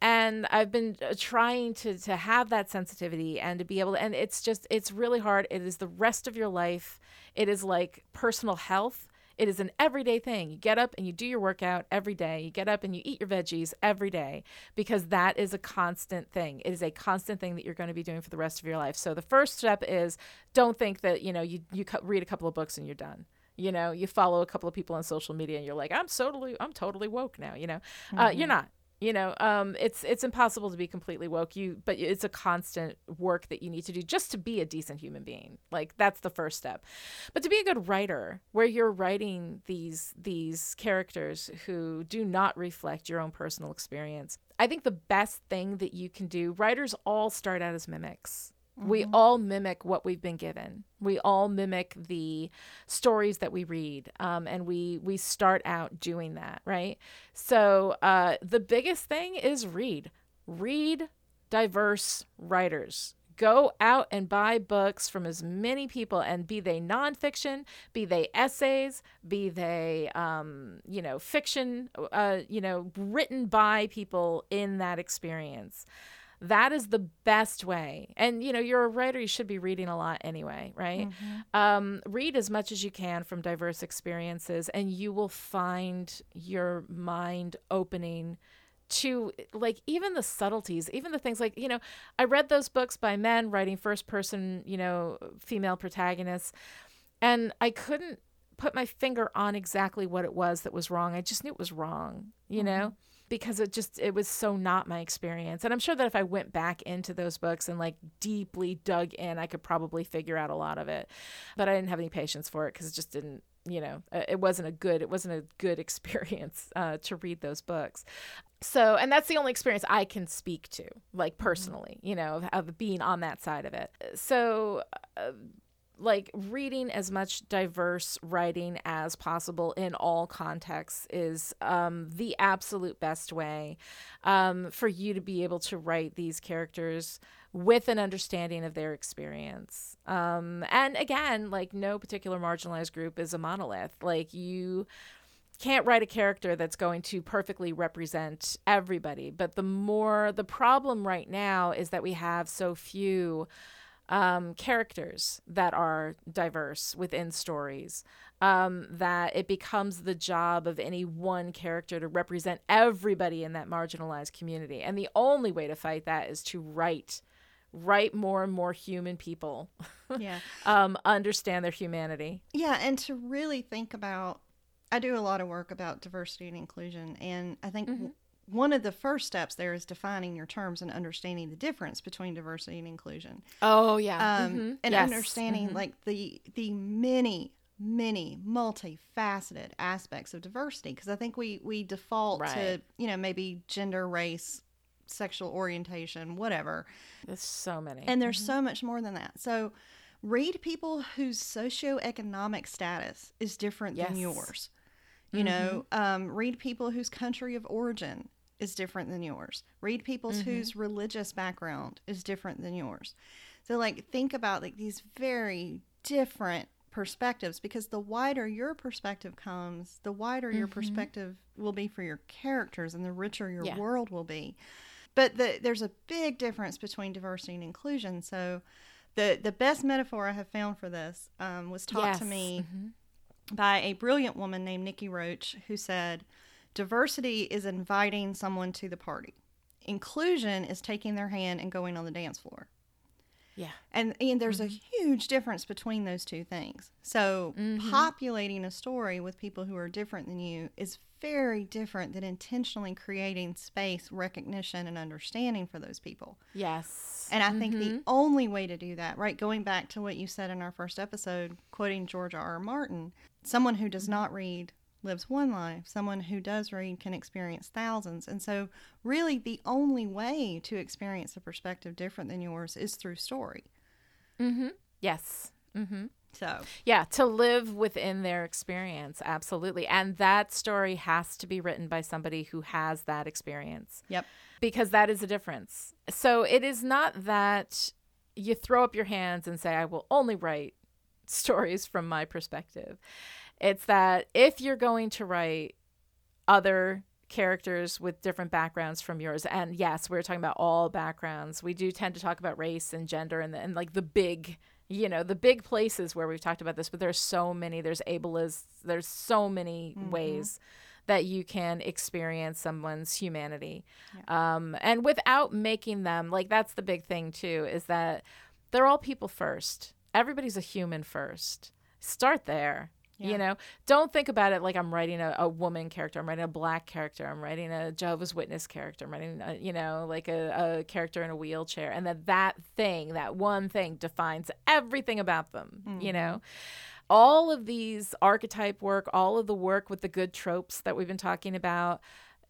And I've been uh, trying to to have that sensitivity and to be able to and it's just it's really hard. It is the rest of your life. It is like personal health. It is an everyday thing. You get up and you do your workout every day. You get up and you eat your veggies every day because that is a constant thing. It is a constant thing that you're going to be doing for the rest of your life. So the first step is don't think that, you know, you you read a couple of books and you're done you know you follow a couple of people on social media and you're like i'm totally i'm totally woke now you know mm-hmm. uh, you're not you know um, it's it's impossible to be completely woke. You but it's a constant work that you need to do just to be a decent human being. Like that's the first step. But to be a good writer where you're writing these these characters who do not reflect your own personal experience i think the best thing that you can do writers all start out as mimics Mm-hmm. We all mimic what we've been given. We all mimic the stories that we read, um, and we we start out doing that, right? So uh, the biggest thing is read, read diverse writers. Go out and buy books from as many people, and be they nonfiction, be they essays, be they um, you know fiction, uh, you know written by people in that experience that is the best way and you know you're a writer you should be reading a lot anyway right mm-hmm. um, read as much as you can from diverse experiences and you will find your mind opening to like even the subtleties even the things like you know i read those books by men writing first person you know female protagonists and i couldn't put my finger on exactly what it was that was wrong i just knew it was wrong you mm-hmm. know because it just it was so not my experience. And i'm sure that if i went back into those books and like deeply dug in i could probably figure out a lot of it. But i didn't have any patience for it because it just didn't you know uh, it wasn't a good it wasn't a good experience uh, to read those books. So and that's the only experience i can speak to like mm-hmm. personally you know of, of being on that side of it. So uh, like reading as much diverse writing as possible in all contexts is um, the absolute best way um, for you to be able to write these characters with an understanding of their experience. Um, and again, like no particular marginalized group is a monolith. Like you can't write a character that's going to perfectly represent everybody. But the more, the problem right now is that we have so few um, characters that are diverse within stories. Um, that it becomes the job of any one character to represent everybody in that marginalized community. And the only way to fight that is to write write more and more human people yeah um, understand their humanity yeah and to really think about i do a lot of work about diversity and inclusion and i think mm-hmm one of the first steps there is defining your terms and understanding the difference between diversity and inclusion. Oh yeah, um, mm-hmm. and yes. understanding mm-hmm. like the the many many multifaceted aspects of diversity because I think we we default right. to you know maybe gender, race, sexual orientation, whatever. There's so many, and there's mm-hmm. so much more than that. So read people whose socioeconomic status is different yes. than yours. You mm-hmm. know, um, read people whose country of origin is different than yours. Read people's mm-hmm. whose religious background is different than yours. So, like, think about like these very different perspectives because the wider your perspective comes, the wider mm-hmm. your perspective will be for your characters and the richer your yeah. world will be. But the, there's a big difference between diversity and inclusion. So, the the best metaphor I have found for this um, was taught yes. to me mm-hmm by a brilliant woman named Nikki Roach who said, Diversity is inviting someone to the party. Inclusion is taking their hand and going on the dance floor. Yeah. And and there's mm-hmm. a huge difference between those two things. So mm-hmm. populating a story with people who are different than you is very different than intentionally creating space, recognition and understanding for those people. Yes. And I mm-hmm. think the mm-hmm. only way to do that, right, going back to what you said in our first episode, quoting George R. R. Martin, someone who does not read lives one life. Someone who does read can experience thousands. And so, really, the only way to experience a perspective different than yours is through story. Mm-hmm. Yes. Mm-hmm. So, yeah, to live within their experience, absolutely. And that story has to be written by somebody who has that experience. Yep. Because that is a difference. So, it is not that you throw up your hands and say, I will only write stories from my perspective. It's that if you're going to write other characters with different backgrounds from yours, and yes, we're talking about all backgrounds, we do tend to talk about race and gender and, and like the big you know the big places where we've talked about this but there's so many there's ableists there's so many mm-hmm. ways that you can experience someone's humanity yeah. um, and without making them like that's the big thing too is that they're all people first everybody's a human first. Start there. Yeah. You know, don't think about it like I'm writing a, a, woman character. I'm writing a black character. I'm writing a Jehovah's Witness character. I'm writing, a, you know, like a, a, character in a wheelchair. And that that thing, that one thing defines everything about them, mm-hmm. you know? All of these archetype work, all of the work with the good tropes that we've been talking about,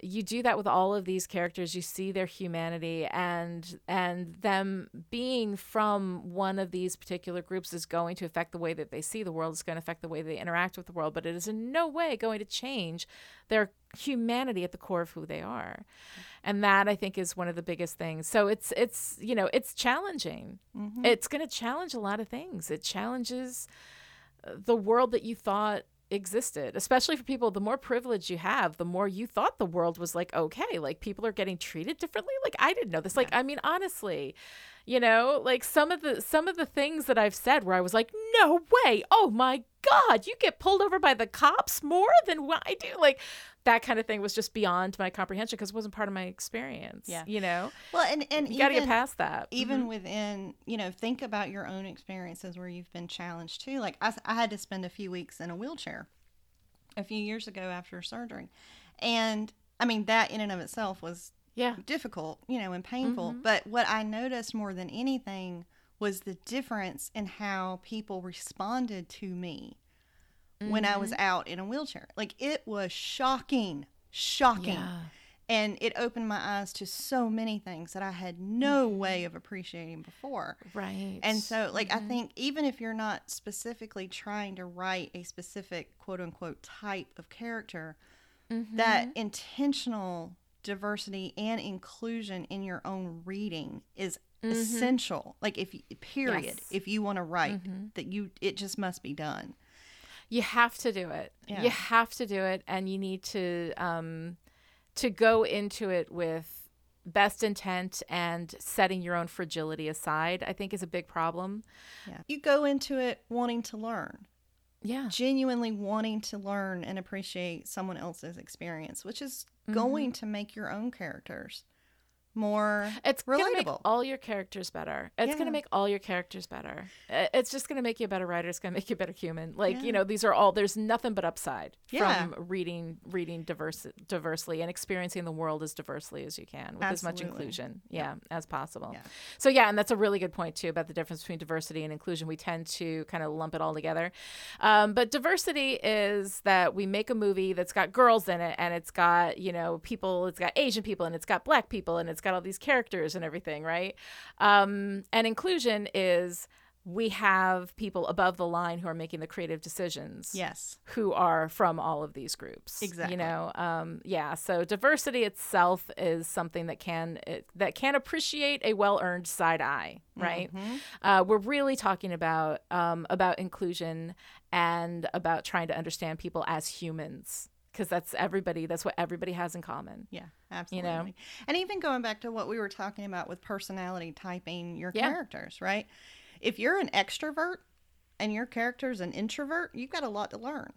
you do that with all of these characters you see their humanity and and them being from one of these particular groups is going to affect the way that they see the world it's going to affect the way they interact with the world but it is in no way going to change their humanity at the core of who they are. And that i think is one of the biggest things. So it's it's you know it's challenging. Mm-hmm. it's going to challenge a lot of things. It challenges the world that you thought existed, especially for people. The more privilege you have, the more you thought the world was like, okay, like people are getting treated differently. Like I didn't know this. Like, I mean, honestly, you know, like some of the some of the things that I've said where I was like, no way. Oh my God, you get pulled over by the cops more than what I do. Like that kind of thing was just beyond my comprehension because it wasn't part of my experience. Yeah. You know? Well, and, and you got to get past that. Even mm-hmm. within, you know, think about your own experiences where you've been challenged too. Like I, I had to spend a few weeks in a wheelchair a few years ago after surgery. And I mean, that in and of itself was yeah difficult, you know, and painful. Mm-hmm. But what I noticed more than anything was the difference in how people responded to me when I was mm-hmm. out in a wheelchair. Like it was shocking, shocking. Yeah. And it opened my eyes to so many things that I had no way mm-hmm. of appreciating before. Right. And so, like, I mm-hmm. think even if you're not specifically trying to write a specific quote unquote type of character, that intentional diversity and inclusion in your own reading is essential. Like, if you, period, Yes. if you want to write, that you, it just must be done. You have to do it. Yeah. You have to do it, and you need to um, to go into it with best intent and setting your own fragility aside. I think is a big problem. Yeah. You go into it wanting to learn. Yeah. genuinely wanting to learn and appreciate someone else's experience, which is going to make your own characters more It's gonna make all your characters better. It's Yeah. gonna make all your characters better. It's just gonna make you a better writer. It's gonna make you a better human. Like Yeah. you know, these are all. There's nothing but upside Yeah. from reading reading diverse diversely and experiencing the world as diversely as you can with as much Absolutely. inclusion, yeah, as possible. So yeah, and that's a really good point too about the difference between diversity and inclusion. We tend to kind of lump it all together, um, but diversity is that we make a movie that's got girls in it and it's got you know people, it's got Asian people and it's got black people and it's got all these characters and everything, right? Um, and inclusion is we have people above the line who are making the creative decisions yes. who are from all of these groups. Exactly. You know, um, yeah. So diversity itself is something that can it, that can appreciate a well-earned side eye, right? Uh, we're really talking about um, about inclusion and about trying to understand people as humans because that's everybody. That's what everybody has in common. Yeah, absolutely. And even going back to what we were talking about with personality typing your Yeah. characters, right? If you're an extrovert and your character's an introvert, you've got a lot to learn.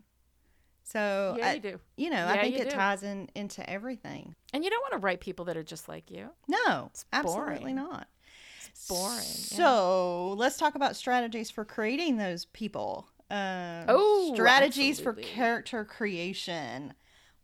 So, Yeah, I- you do. You know, Yeah, I think it do. ties in into everything. And you don't want to write people that are just like you. No, absolutely boring. not. boring, yeah. So let's talk about strategies for creating those people. Um, Oh, strategies for character creation.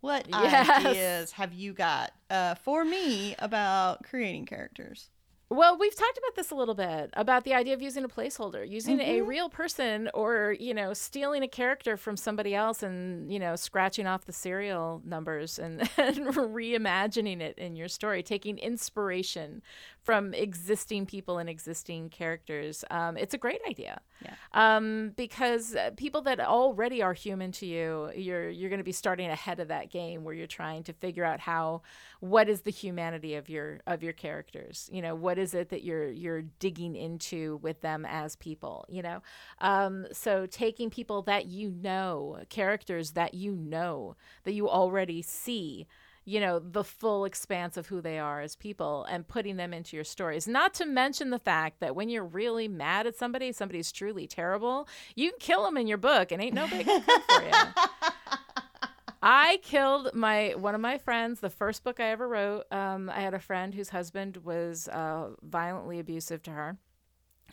What Yes. ideas have you got uh, for me about creating characters? Well, we've talked about this a little bit about the idea of using a placeholder, using a Mhm. real person or, you know, stealing a character from somebody else and, you know, scratching off the serial numbers and, and reimagining it in your story, taking inspiration from existing people and existing characters. Um, it's a great idea. Yeah. Um, because uh, people that already are human to you, you're you're going to be starting ahead of that game where you're trying to figure out how what is the humanity of your of your characters. You know, what is it that you're you're digging into with them as people. You know, um, so taking people that you know, characters that you know, that you already see you know the full expanse of who they are as people and putting them into your stories not to mention the fact that when you're really mad at somebody somebody's truly terrible you can kill them in your book and ain't nobody gonna come for you I killed my one of my friends. The first book I ever wrote. Um, I had a friend whose husband was uh, violently abusive to her,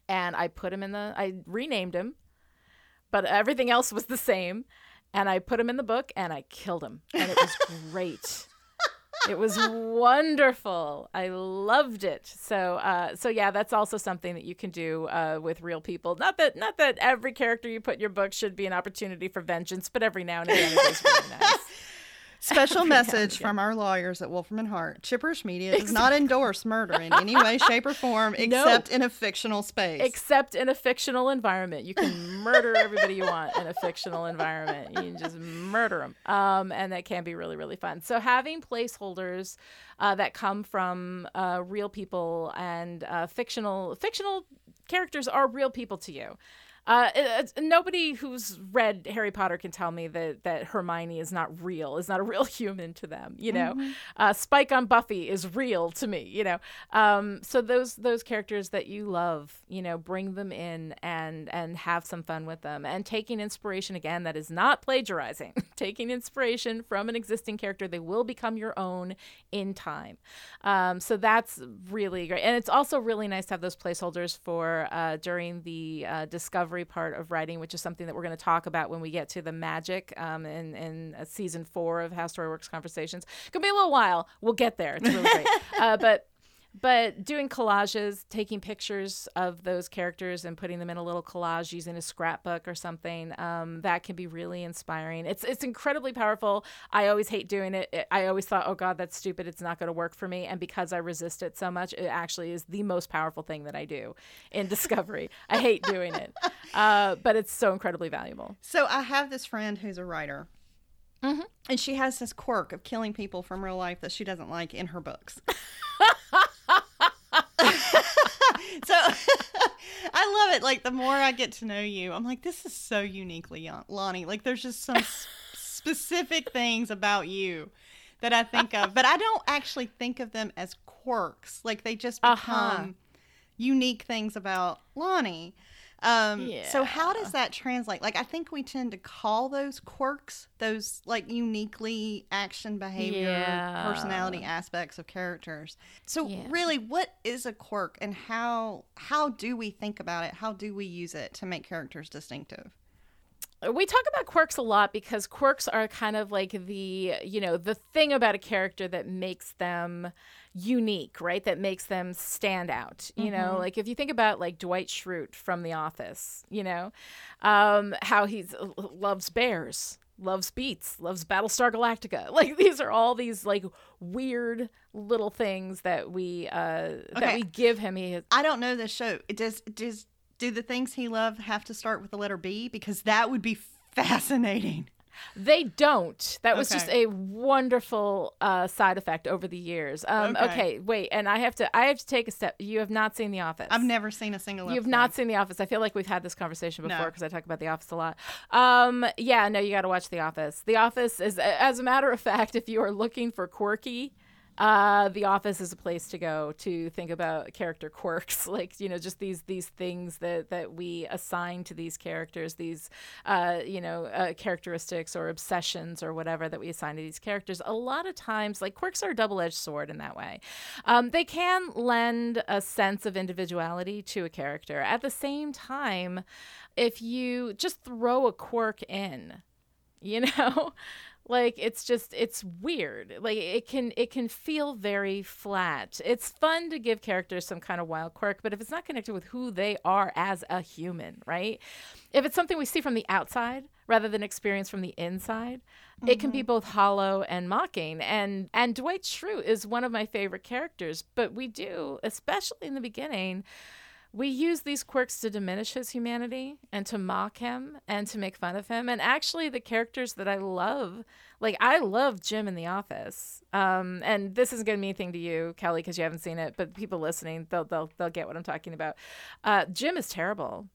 and I put him in the. I renamed him, but everything else was the same. And I put him in the book, and I killed him, and it was great. It was wonderful. I loved it. So, uh, so yeah, that's also something that you can do uh, with real people. Not that, not that every character you put in your book should be an opportunity for vengeance, but every now and again it is really nice. Special Every now and message from our lawyers at Wolfram and Hart. Chipperish Media does not endorse murder in any way, shape, or form except in a fictional space. Except in a fictional environment, you can murder everybody you want in a fictional environment. You can just murder them, um, and that can be really, really fun. So having placeholders uh, that come from uh, real people and uh, fictional fictional characters are real people to you. Uh, it- nobody who's read Harry Potter can tell me that that Hermione is not real, is not a real human to them. You know, uh, Spike on Buffy is real to me. You know, um, so those those characters that you love, you know, bring them in and and have some fun with them, and taking inspiration again. That is not plagiarizing. taking inspiration from an existing character, they will become your own in time. Um, so that's really great, and it's also really nice to have those placeholders for uh, during the uh, discovery part of writing, which is something that we're going to talk about when we get to the magic um, in in uh, season four of How Story Works Conversations. It's gonna be a little while. We'll get there. It's really great, uh, but. But doing collages, taking pictures of those characters and putting them in a little collage using a scrapbook or something, um, that can be really inspiring. It's it's incredibly powerful. I always hate doing it. I always thought, oh God, that's stupid. It's not going to work for me. And because I resist it so much, it actually is the most powerful thing that I do in discovery. I hate doing it, uh, but it's so incredibly valuable. So I have this friend who's a writer. Mm-hmm. And she has this quirk of killing people from real life that she doesn't like in her books. so I love it. Like the more I get to know you, I'm like, this is so uniquely Lani. Like there's just some specific things about you that I think of, but I don't actually think of them as quirks. Like they just become uh-huh. unique things about Lani. Um, yeah. So how does that translate? Like I think we tend to call those quirks, those like uniquely action behavior, yeah. personality aspects of characters. So yeah. really, what is a quirk, and how how do we think about it? How do we use it to make characters distinctive? We talk about quirks a lot because quirks are kind of like the you know the thing about a character that makes them unique, right? That makes them stand out. You mm-hmm. know, like if you think about like Dwight Schrute from The Office, you know, um, how he loves bears, loves beats loves Battlestar Galactica. Like these are all these like weird little things that we uh okay. that we give him. He has- I don't know this show. It does does do the things he loved have to start with the letter B because that would be fascinating. They don't. That was okay. just a wonderful uh, side effect over the years. Um, okay. okay. wait, and I have to. I have to take a step. You have not seen The Office. I've never seen a single. You've not seen The Office. I feel like we've had this conversation before because no. I talk about The Office a lot. Um, yeah, no, you got to watch The Office. The Office is, as a matter of fact, if you are looking for quirky uh, the office is a place to go to think about character quirks, like you know, just these these things that that we assign to these characters, these uh, you know uh, characteristics or obsessions or whatever that we assign to these characters. A lot of times, like quirks are a double edged sword in that way. Um, they can lend a sense of individuality to a character. At the same time, if you just throw a quirk in, you know like it's just it's weird like it can it can feel very flat it's fun to give characters some kind of wild quirk but if it's not connected with who they are as a human right if it's something we see from the outside rather than experience from the inside mm-hmm. it can be mm-hmm. both hollow and mocking and and dwight schrute is one of my favorite characters but we do especially in the beginning we use these quirks to diminish his humanity and to mock him and to make fun of him. And actually, the characters that I love, like I love Jim in The Office. Um, and this isn't going to mean anything to you, Kelly, because you haven't seen it. But people listening, they'll they'll they'll get what I'm talking about. Uh, Jim is terrible.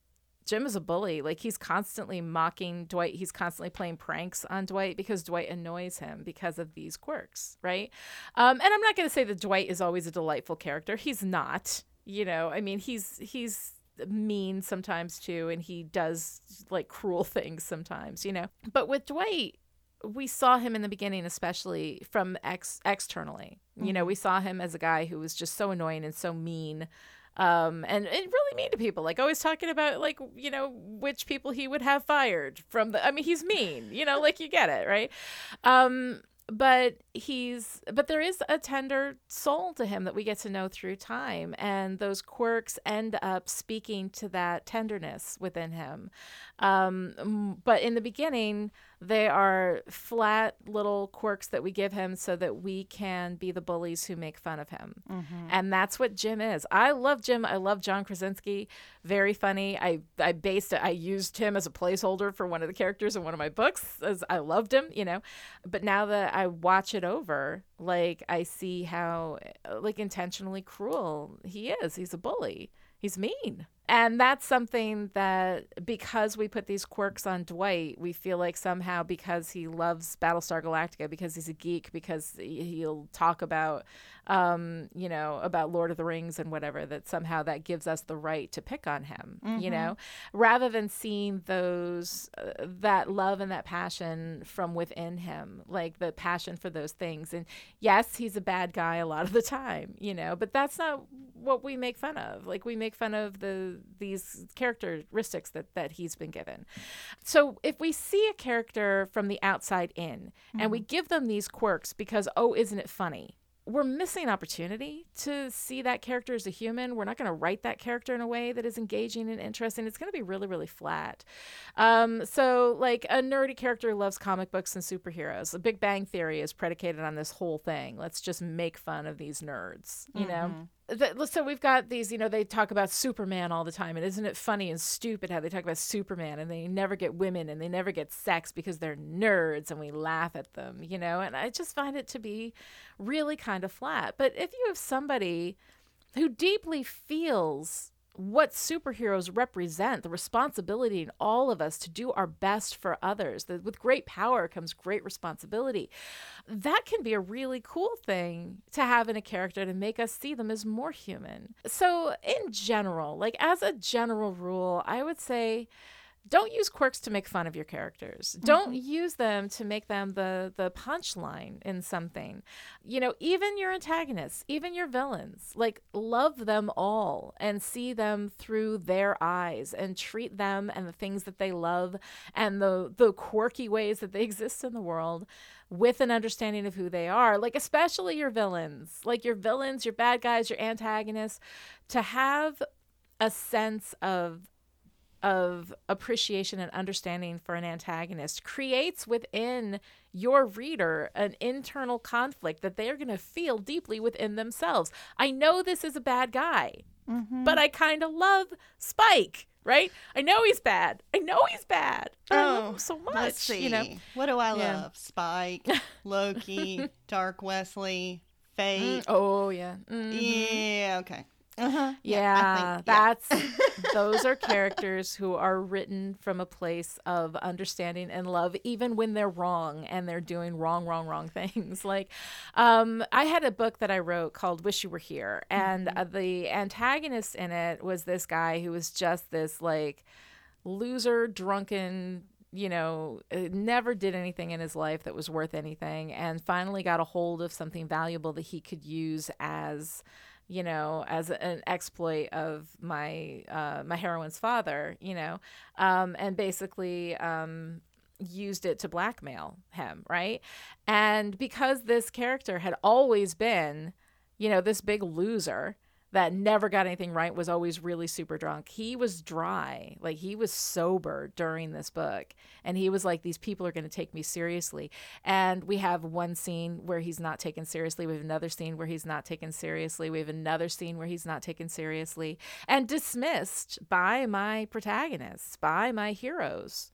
Jim is a bully. Like he's constantly mocking Dwight. He's constantly playing pranks on Dwight because Dwight annoys him because of these quirks, right? Um, and I'm not going to say that Dwight is always a delightful character. He's not you know i mean he's he's mean sometimes too and he does like cruel things sometimes you know but with dwight we saw him in the beginning especially from ex externally mm-hmm. you know mm-hmm. we saw him as a guy who was just so annoying and so mean um, and, and really mean to people, like always talking about like you know which people he would have fired from the. I mean, he's mean, you know, like you get it, right? Um, but he's but there is a tender soul to him that we get to know through time and those quirks end up speaking to that tenderness within him. Um, but in the beginning they are flat little quirks that we give him so that we can be the bullies who make fun of him. Mm-hmm. And that's what Jim is. I love Jim. I love John Krasinski. Very funny. I, I based it, I used him as a placeholder for one of the characters in one of my books as I loved him, you know. But now that I watch it over, like I see how like intentionally cruel he is. He's a bully. He's mean. And that's something that because we put these quirks on Dwight, we feel like somehow because he loves Battlestar Galactica, because he's a geek, because he'll talk about um, you know, about Lord of the Rings and whatever, that somehow that gives us the right to pick on him, mm-hmm. you know, rather than seeing those, uh, that love and that passion from within him, like the passion for those things. And yes, he's a bad guy a lot of the time, you know, but that's not what we make fun of. Like we make fun of the, these characteristics that, that he's been given. So if we see a character from the outside in mm-hmm. and we mm-hmm. give them these quirks because, oh, isn't it funny? We're missing opportunity to see that character as a human. We're not going to write that character in a way that is engaging and interesting. It's going to be really, really flat. Um, so, like a nerdy character loves comic books and superheroes. The Big Bang Theory is predicated on this whole thing. Let's just make fun of these nerds, you mm-hmm. know? So we've got these, you know, they talk about Superman all the time. And isn't it funny and stupid how they talk about Superman and they never get women and they never get sex because they're nerds and we laugh at them, you know? And I just find it to be really kind of flat. But if you have somebody who deeply feels what superheroes represent the responsibility in all of us to do our best for others. That with great power comes great responsibility. That can be a really cool thing to have in a character to make us see them as more human. So in general like as a general rule i would say don't use quirks to make fun of your characters. Mm-hmm. Don't use them to make them the the punchline in something. You know, even your antagonists, even your villains, like love them all and see them through their eyes and treat them and the things that they love and the the quirky ways that they exist in the world with an understanding of who they are. Like especially your villains, like your villains, your bad guys, your antagonists, to have a sense of of appreciation and understanding for an antagonist creates within your reader an internal conflict that they're going to feel deeply within themselves. I know this is a bad guy, mm-hmm. but I kind of love Spike, right? I know he's bad. I know he's bad. Oh, I love him so much. Let's see. You know? What do I yeah. love? Spike, Loki, Dark Wesley, Faith. Mm, oh, yeah. Mm-hmm. Yeah, okay. Uh-huh. Yeah, yeah think, that's those are characters who are written from a place of understanding and love, even when they're wrong and they're doing wrong, wrong, wrong things. Like, um, I had a book that I wrote called "Wish You Were Here," and mm-hmm. uh, the antagonist in it was this guy who was just this like loser, drunken you know, uh, never did anything in his life that was worth anything, and finally got a hold of something valuable that he could use as you know, as an exploit of my uh, my heroine's father, you know, um, and basically um, used it to blackmail him, right? And because this character had always been, you know, this big loser, that never got anything right was always really super drunk. He was dry. Like he was sober during this book. And he was like, these people are going to take me seriously. And we have one scene where he's not taken seriously. We have another scene where he's not taken seriously. We have another scene where he's not taken seriously and dismissed by my protagonists, by my heroes.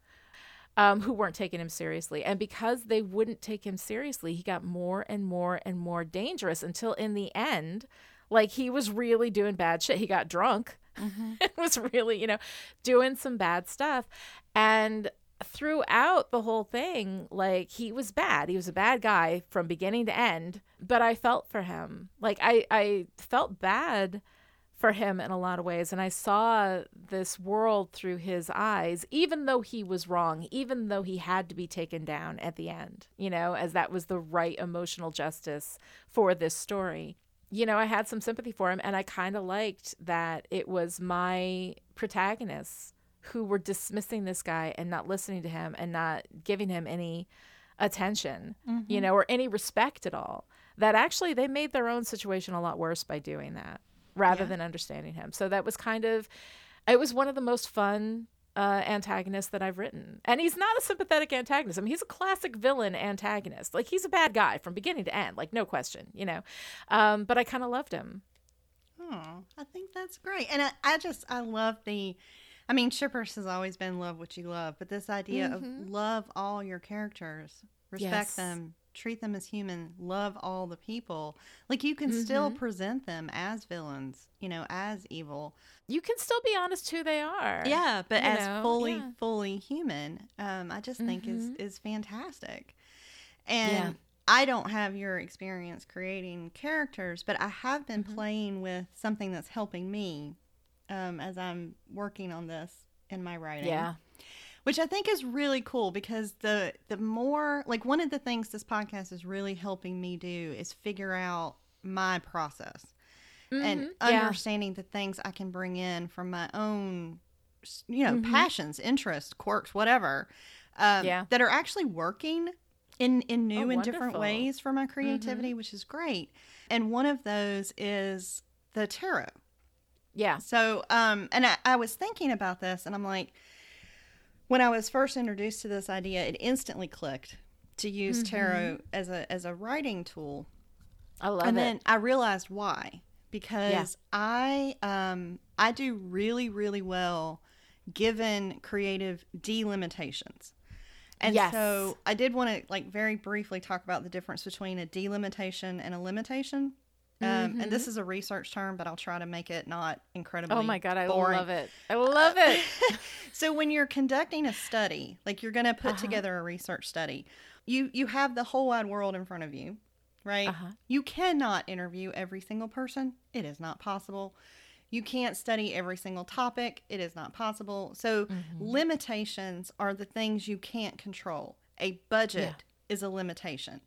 Um, who weren't taking him seriously. And because they wouldn't take him seriously, he got more and more and more dangerous until in the end, like he was really doing bad shit. He got drunk. Mm-hmm. it was really, you know, doing some bad stuff. And throughout the whole thing, like he was bad. He was a bad guy from beginning to end. But I felt for him. Like I, I felt bad for him in a lot of ways. And I saw this world through his eyes, even though he was wrong, even though he had to be taken down at the end, you know, as that was the right emotional justice for this story you know, I had some sympathy for him, and I kind of liked that it was my protagonists who were dismissing this guy and not listening to him and not giving him any attention, mm-hmm. you know, or any respect at all. That actually they made their own situation a lot worse by doing that rather yeah. than understanding him. So that was kind of, it was one of the most fun uh, antagonist that I've written. And he's not a sympathetic antagonist. I mean, he's a classic villain antagonist. Like, he's a bad guy from beginning to end, like, no question, you know. Um, but I kind of loved him. Oh, I think that's great. And I, I just, I love the, I mean, Chipperish has always been love what you love, but this idea mm-hmm. of love all your characters, respect yes. them, treat them as human, love all the people. Like you can mm-hmm. still present them as villains, you know, as evil. You can still be honest who they are. Yeah, but as know? fully, yeah. fully human, um, I just think mm-hmm. is is fantastic. And yeah. I don't have your experience creating characters, but I have been mm-hmm. playing with something that's helping me um, as I'm working on this in my writing. Yeah which I think is really cool because the the more like one of the things this podcast is really helping me do is figure out my process mm-hmm. and understanding yeah. the things I can bring in from my own you know mm-hmm. passions, interests, quirks, whatever. Um, yeah. that are actually working in in new oh, and different ways for my creativity, mm-hmm. which is great. and one of those is the tarot. Yeah. So, um, and I, I was thinking about this, and I'm like, when I was first introduced to this idea, it instantly clicked to use tarot as a as a writing tool, I love and it. And then I realized why because I um I do really really well given creative delimitations. And Yes. so I did want to like very briefly talk about the difference between a delimitation and a limitation. Um, and this is a research term, but I'll try to make it not incredibly. oh my god, I boring. love it. I love it. So when you're conducting a study, like you're going to put Uh-huh. together a research study, you you have the whole wide world in front of you, right? Uh-huh. You cannot interview every single person. It is not possible. You can't study every single topic. It is not possible. So Mm-hmm. limitations are the things you can't control. A budget is a limitation.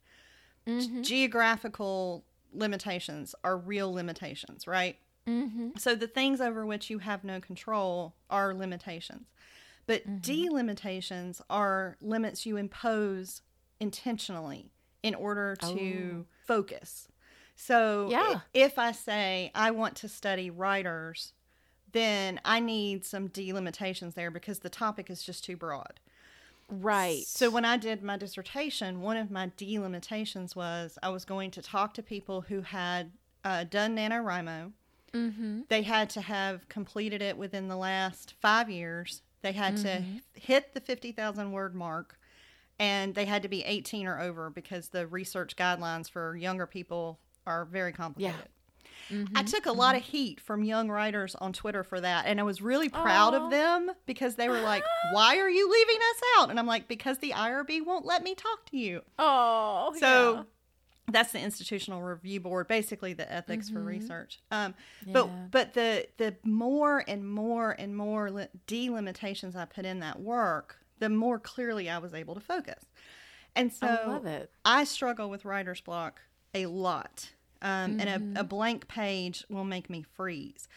Mm-hmm. Geographical limitations are real limitations, right? mm-hmm. So the things over which you have no control are limitations. But Mm-hmm. delimitations are limits you impose intentionally in order to focus. So Oh. Yeah. if I say I want to study writers, then I need some delimitations there because the topic is just too broad. Right. So when I did my dissertation, one of my delimitations was I was going to talk to people who had uh, done NaNoWriMo. mm-hmm. They had to have completed it within the last five years. They had to Mm-hmm. hit the 50,000 word mark and they had to be 18 or over because the research guidelines for younger people are very complicated. Mm-hmm. I took a lot of heat from young writers on Twitter for that, and I was really proud Aw. of them because they were like, "Why are you leaving us out?" And I'm like, "Because the IRB won't let me talk to you." Oh, So yeah. that's the institutional review board, basically the ethics for research. Um, Yeah. But but the the more and more and more li- delimitations I put in that work, the more clearly I was able to focus. And so I love it. I struggle with writer's block a lot. Um, And Mm-hmm. a, a blank page will make me freeze.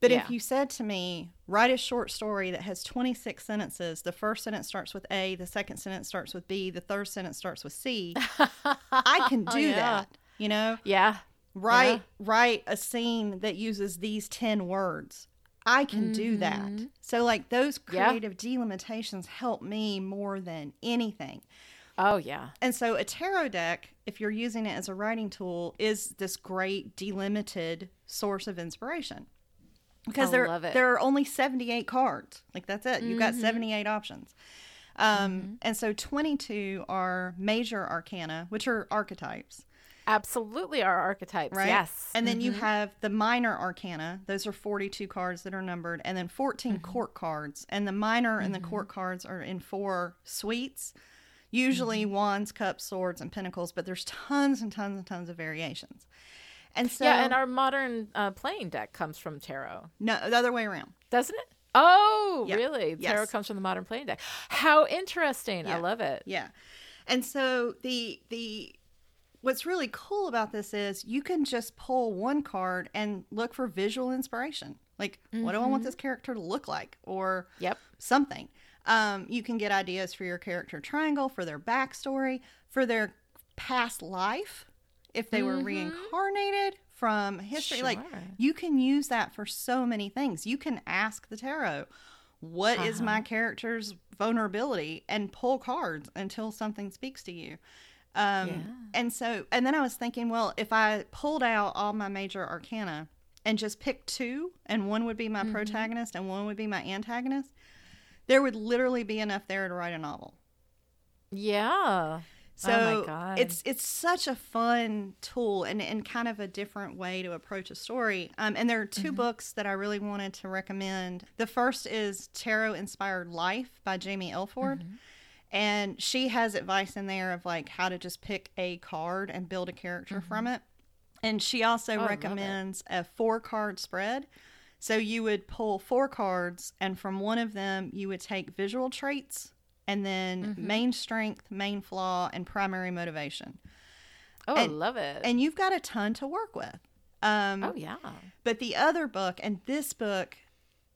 But Yeah. if you said to me, write a short story that has 26 sentences, the first sentence starts with A, the second sentence starts with B, the third sentence starts with C, I can do Yeah. that. You know, Yeah. write write a scene that uses these 10 words. I can do that. So like those Mm-hmm. Yeah. creative delimitations help me more than anything. Oh yeah. And so a tarot deck, if you're using it as a writing tool, is this great delimited source of inspiration. Because I there love it. there are only 78 cards. Like that's it. You've got 78 options. Um, and so 22 are major arcana, which are archetypes, Absolutely are archetypes. right? Yes. And then you have the minor arcana. Those are 42 cards that are numbered, and then 14 Mm-hmm. court cards. And the minor and the court cards are in four suites, usually Mm-hmm. wands, cups, swords, and pentacles, but there's tons and tons and tons of variations. And so, yeah, and our modern uh, playing deck comes from tarot, no, the other way around. doesn't it? Oh, Yeah. really? Tarot comes from the modern playing deck. How interesting. I love it. Yeah. And so the the what's really cool about this is you can just pull one card and look for visual inspiration. Like, what do I Mm-hmm. want this character to look like? Or Yep. something. Um, you can get ideas for your character triangle, for their backstory, for their past life, if they were reincarnated from history. Like, Mm-hmm. You can use that for so many things. You can ask the tarot, "What is Uh-huh. my character's vulnerability? And pull cards until something speaks to you. Um, Yeah. And so, and then I was thinking, well, if I pulled out all my major arcana and just picked two, and one would be my Mm-hmm. protagonist and one would be my antagonist, there would literally be enough there to write a novel. Yeah. So oh my god. it's it's such a fun tool and, and kind of a different way to approach a story. Um, and there are 2 Mm-hmm. books that I really wanted to recommend. The first is Tarot Inspired Life by Jaymi Elford. Mm-hmm. And she has advice in there of like how to just pick a card and build a character from it. And she also Mm-hmm. Oh, I love it. recommends a four card spread. So you would pull four cards, and from one of them, you would take visual traits and then Mm-hmm. main strength, main flaw, and primary motivation. oh, I love it. And you've got a ton to work with. Um, oh yeah. But the other book, and this book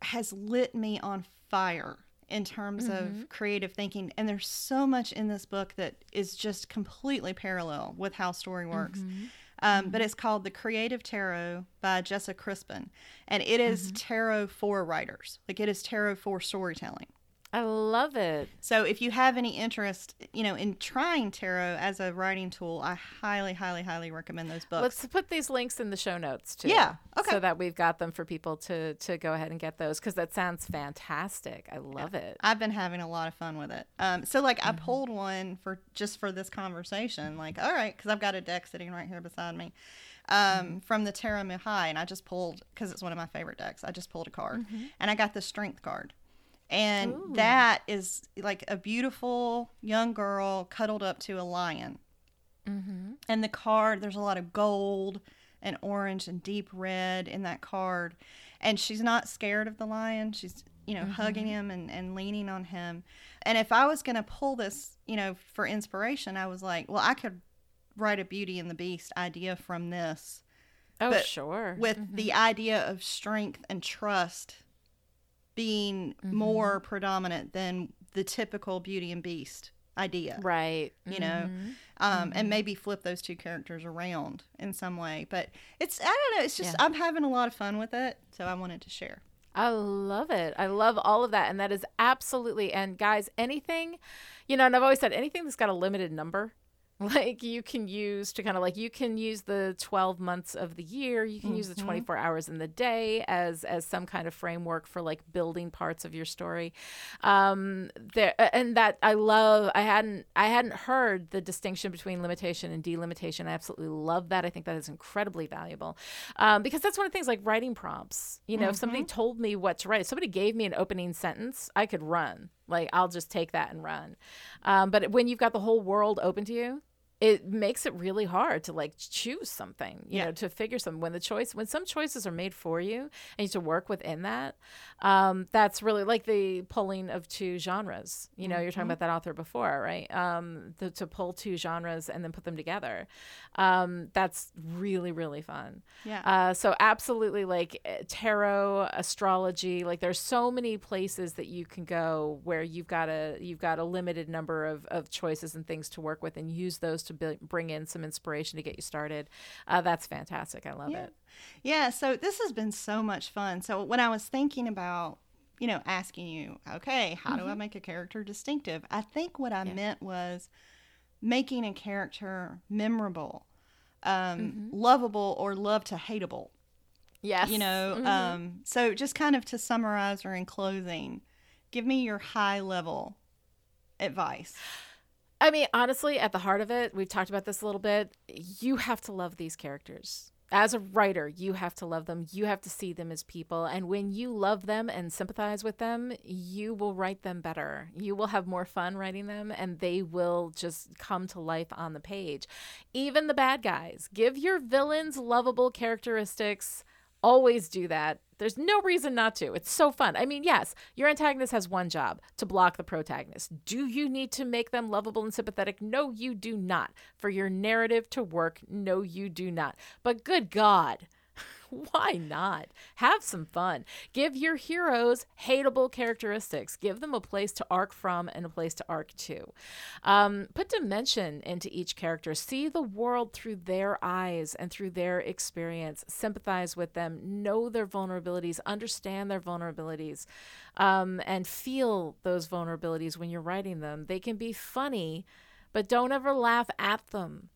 has lit me on fire in terms of mm-hmm. creative thinking. And there's so much in this book that is just completely parallel with how story works. Mm-hmm. Um, But mm-hmm. it's called The Creative Tarot by Jessa Crispin. And it is tarot for writers. Like it is tarot for storytelling. I love it. So if you have any interest, you know, in trying tarot as a writing tool, I highly, highly, highly recommend those books. Let's put these links in the show notes too. Yeah, okay. So that we've got them for people to to go ahead and get those because that sounds fantastic. I love it. I've been having a lot of fun with it. Um, so like I pulled one for just for this conversation. Like, all right, because I've got a deck sitting right here beside me um, from the Tarot Mihai, and I just pulled because it's one of my favorite decks. I just pulled a card, and I got the Strength card, and Ooh. that is like a beautiful young girl cuddled up to a lion. Mm-hmm. And the card, there's a lot of gold and orange and deep red in that card. And she's not scared of the lion. She's, you know, hugging him and, and leaning on him. And if I was going to pull this, you know, for inspiration, I was like, well, I could write a Beauty and the Beast idea from this Oh, But sure. with the idea of strength and trust being more predominant than the typical Beauty and Beast idea right. you know Mhm. um, and maybe flip those two characters around in some way but it's i don't know it's just Yeah. i'm having a lot of fun with it so i wanted to share I love it. I love all of that. And that is absolutely, and guys, anything, you know, and I've always said anything that's got a limited number, like you can use to kind of like you can use the 12 months of the year you can use the 24 hours in the day as as some kind of framework for like building parts of your story. Um there and that i love i hadn't i hadn't heard the distinction between limitation and delimitation. I absolutely love that. I think that is incredibly valuable. Um, because that's one of the things like writing prompts you know if somebody told me what to write if somebody gave me an opening sentence i could run like I'll just take that and run. Um, but when you've got the whole world open to you, it makes it really hard to like choose something, you Yeah. know, to figure something. When the choice, when some choices are made for you and you have to work within that, um, that's really like the pulling of two genres. You know, you're talking about that author before, right? Um, the, to pull two genres and then put them together. Um, that's really, really fun. Yeah. Uh, so absolutely like eh, tarot, astrology, like there's so many places that you can go where you've got a you've got a limited number of, of choices and things to work with and use those to b- bring in some inspiration to get you started. Uh, that's fantastic. I love Yeah. it. Yeah, so this has been so much fun. So when I was thinking about, you know, asking you, okay, how do I make a character distinctive? I think what I meant was making a character memorable, um, lovable, or love to hateable. Yes. You know, um, so just kind of to summarize or in closing, give me your high level advice. I mean, honestly, at the heart of it, we've talked about this a little bit. You have to love these characters. As a writer, you have to love them. You have to see them as people. And when you love them and sympathize with them, you will write them better. You will have more fun writing them, and they will just come to life on the page. Even the bad guys, give your villains lovable characteristics. Always do that. There's no reason not to. It's so fun. I mean, yes, your antagonist has one job to block the protagonist. Do you need to make them lovable and sympathetic? No, you do not. For your narrative to work, no, you do not. But good God. Why not? Have some fun. Give your heroes hateable characteristics. Give them a place to arc from and a place to arc to. Um, put dimension into each character. See the world through their eyes and through their experience. Sympathize with them. Know their vulnerabilities. Understand their vulnerabilities. Um, and feel those vulnerabilities when you're writing them. They can be funny, but don't ever laugh at them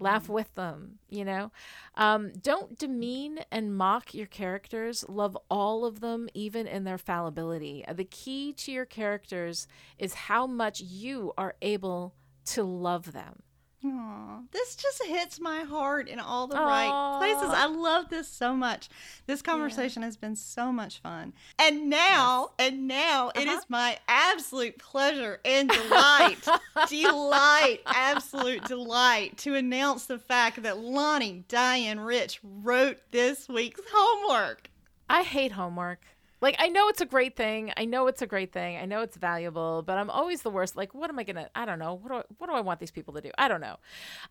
laugh with them you know? Um, don't demean and mock your characters. Love all of them even in their fallibility. Uh, the key to your characters is how much you are able to love them Aw, this just hits my heart in all the right places. I love this so much. This conversation has been so much fun. And now, and now it Uh-huh. is my absolute pleasure and delight, delight, absolute delight to announce the fact that Lani Diane Rich wrote this week's homework. i hate homework like i know it's a great thing i know it's a great thing i know it's valuable but i'm always the worst like what am i gonna i don't know what do I, what do i want these people to do i don't know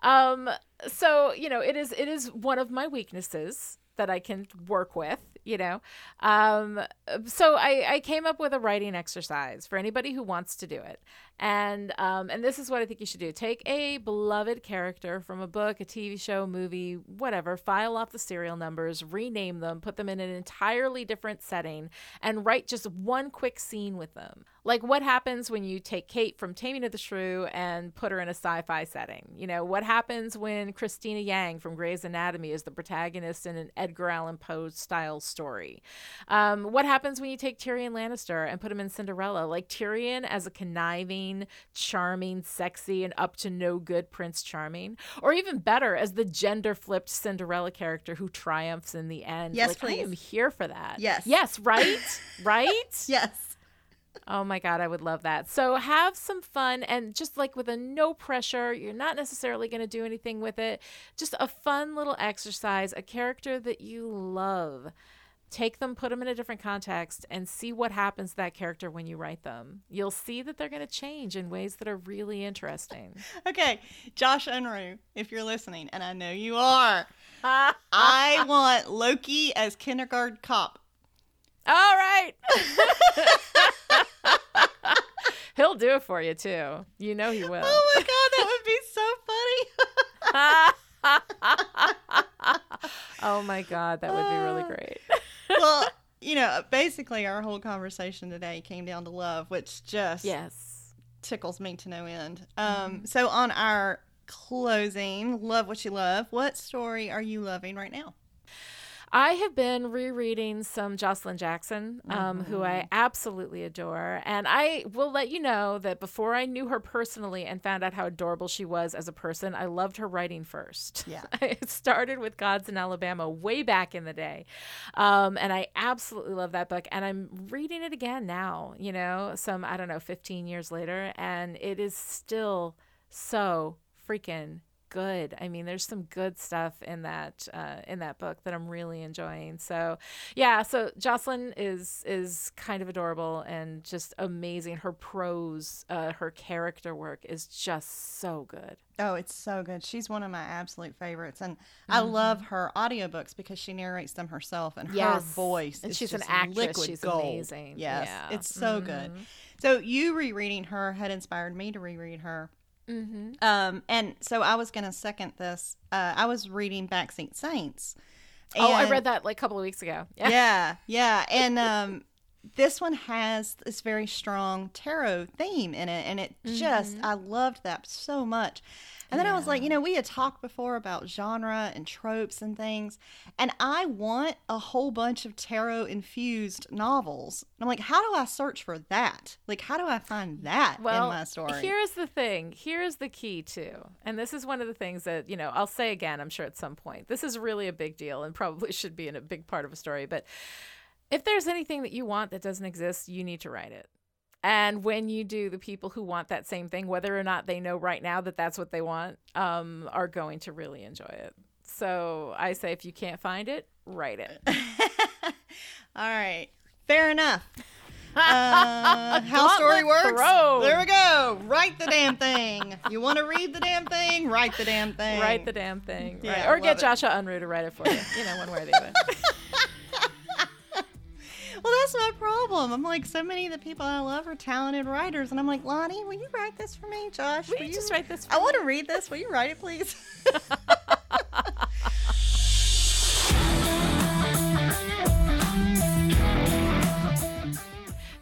um so you know it is it is one of my weaknesses that I can work with, you know? Um, so I, I came up with a writing exercise for anybody who wants to do it. And um, and this is what I think you should do. Take a beloved character from a book, a TV show, movie, whatever, file off the serial numbers, rename them, put them in an entirely different setting, and write just one quick scene with them. Like what happens when you take Kate from Taming of the Shrew and put her in a sci-fi setting? You know, what happens when Cristina Yang from Grey's Anatomy is the protagonist in an Edgar Allan Poe style story? Um, what happens when you take Tyrion Lannister and put him in Cinderella? Like Tyrion as a conniving, charming, sexy, and up to no good Prince Charming, or even better as the gender flipped Cinderella character who triumphs in the end. Yes, like, please. I am here for that. Yes. Yes. Right. right. Yes. Oh my God, I would love that. So have some fun and just like with a no pressure, you're not necessarily going to do anything with it. Just a fun little exercise, a character that you love. Take them, put them in a different context, and see what happens to that character when you write them. You'll see that they're going to change in ways that are really interesting. Okay, Josh Unruh, if you're listening, and I know you are, I want Loki as kindergarten cop. All right. He'll do it for you too. You know he will. Oh my god, that would be so funny. oh my god, that would be really great. Well, you know, basically our whole conversation today came down to love, which just yes tickles me to no end. Um, so on our closing, love what you love. What story are you loving right now? I have been rereading some Joshilyn Jackson, um, mm-hmm. who I absolutely adore. And I will let you know that before I knew her personally and found out how adorable she was as a person, I loved her writing first. Yeah. I started with Gods in Alabama way back in the day. Um, and I absolutely love that book. And I'm reading it again now, you know, some, I don't know, 15 years later. And it is still so freaking good. I mean, there's some good stuff in that uh, in that book that I'm really enjoying. So, yeah. So Joshilyn is is kind of adorable and just amazing. Her prose, uh, her character work is just so good. Oh, it's so good. She's one of my absolute favorites, and mm-hmm. I love her audiobooks because she narrates them herself, and yes. her voice. And she's an actress. She's gold. amazing. Yes, yeah. it's so mm-hmm. good. So you rereading her had inspired me to reread her. Mm-hmm. Um, and so I was going to second this. Uh, I was reading Backseat Saints. And, oh, I read that like a couple of weeks ago. Yeah, yeah, yeah. and um, this one has this very strong tarot theme in it, and it mm-hmm. just I loved that so much. And then yeah. I was like, you know, we had talked before about genre and tropes and things, and I want a whole bunch of tarot infused novels. And I'm like, how do I search for that? Like, how do I find that well, in my story? Here's the thing. Here's the key too. And this is one of the things that, you know, I'll say again, I'm sure at some point. This is really a big deal and probably should be in a big part of a story, but if there's anything that you want that doesn't exist, you need to write it. And when you do, the people who want that same thing, whether or not they know right now that that's what they want, um, are going to really enjoy it. So I say if you can't find it, write it. All right. Fair enough. Uh, how story works. Throw. There we go. Write the damn thing. You want to read the damn thing? Write the damn thing. Write the damn thing. Yeah, right. Or get Joshua Unruh to write it for you. You know, one way or the other. Well, that's my problem. I'm like, so many of the people I love are talented writers, and I'm like, Lani, will you write this for me, Josh? Will, will you, just write this? I me? want to read this. Will you write it, please?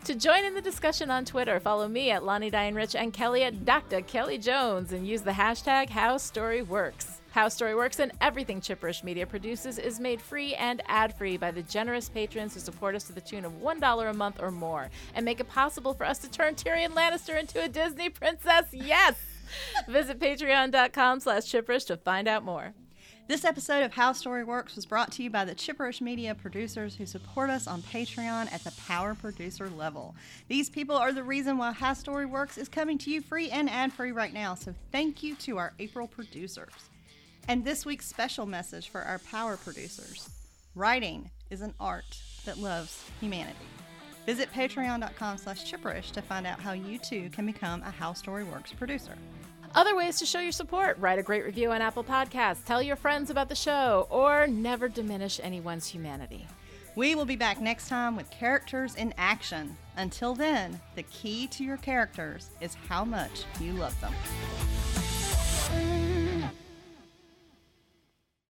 To join in the discussion on Twitter, follow me at Lani Diane Rich and Kelly at Dr. Kelly Jones and use the hashtag HowStoryWorks. How Story Works and everything Chipperish Media produces is made free and ad free by the generous patrons who support us to the tune of $1 a month or more and make it possible for us to turn Tyrion Lannister into a Disney princess. Yes! Visit patreon.com slash chipperish to find out more. This episode of How Story Works was brought to you by the Chipperish Media producers who support us on Patreon at the power producer level. These people are the reason why How Story Works is coming to you free and ad free right now, so thank you to our April producers. And this week's special message for our power producers writing is an art that loves humanity. Visit patreon.com slash chipperish to find out how you too can become a How Story Works producer. Other ways to show your support write a great review on Apple Podcasts, tell your friends about the show, or never diminish anyone's humanity. We will be back next time with characters in action. Until then, the key to your characters is how much you love them.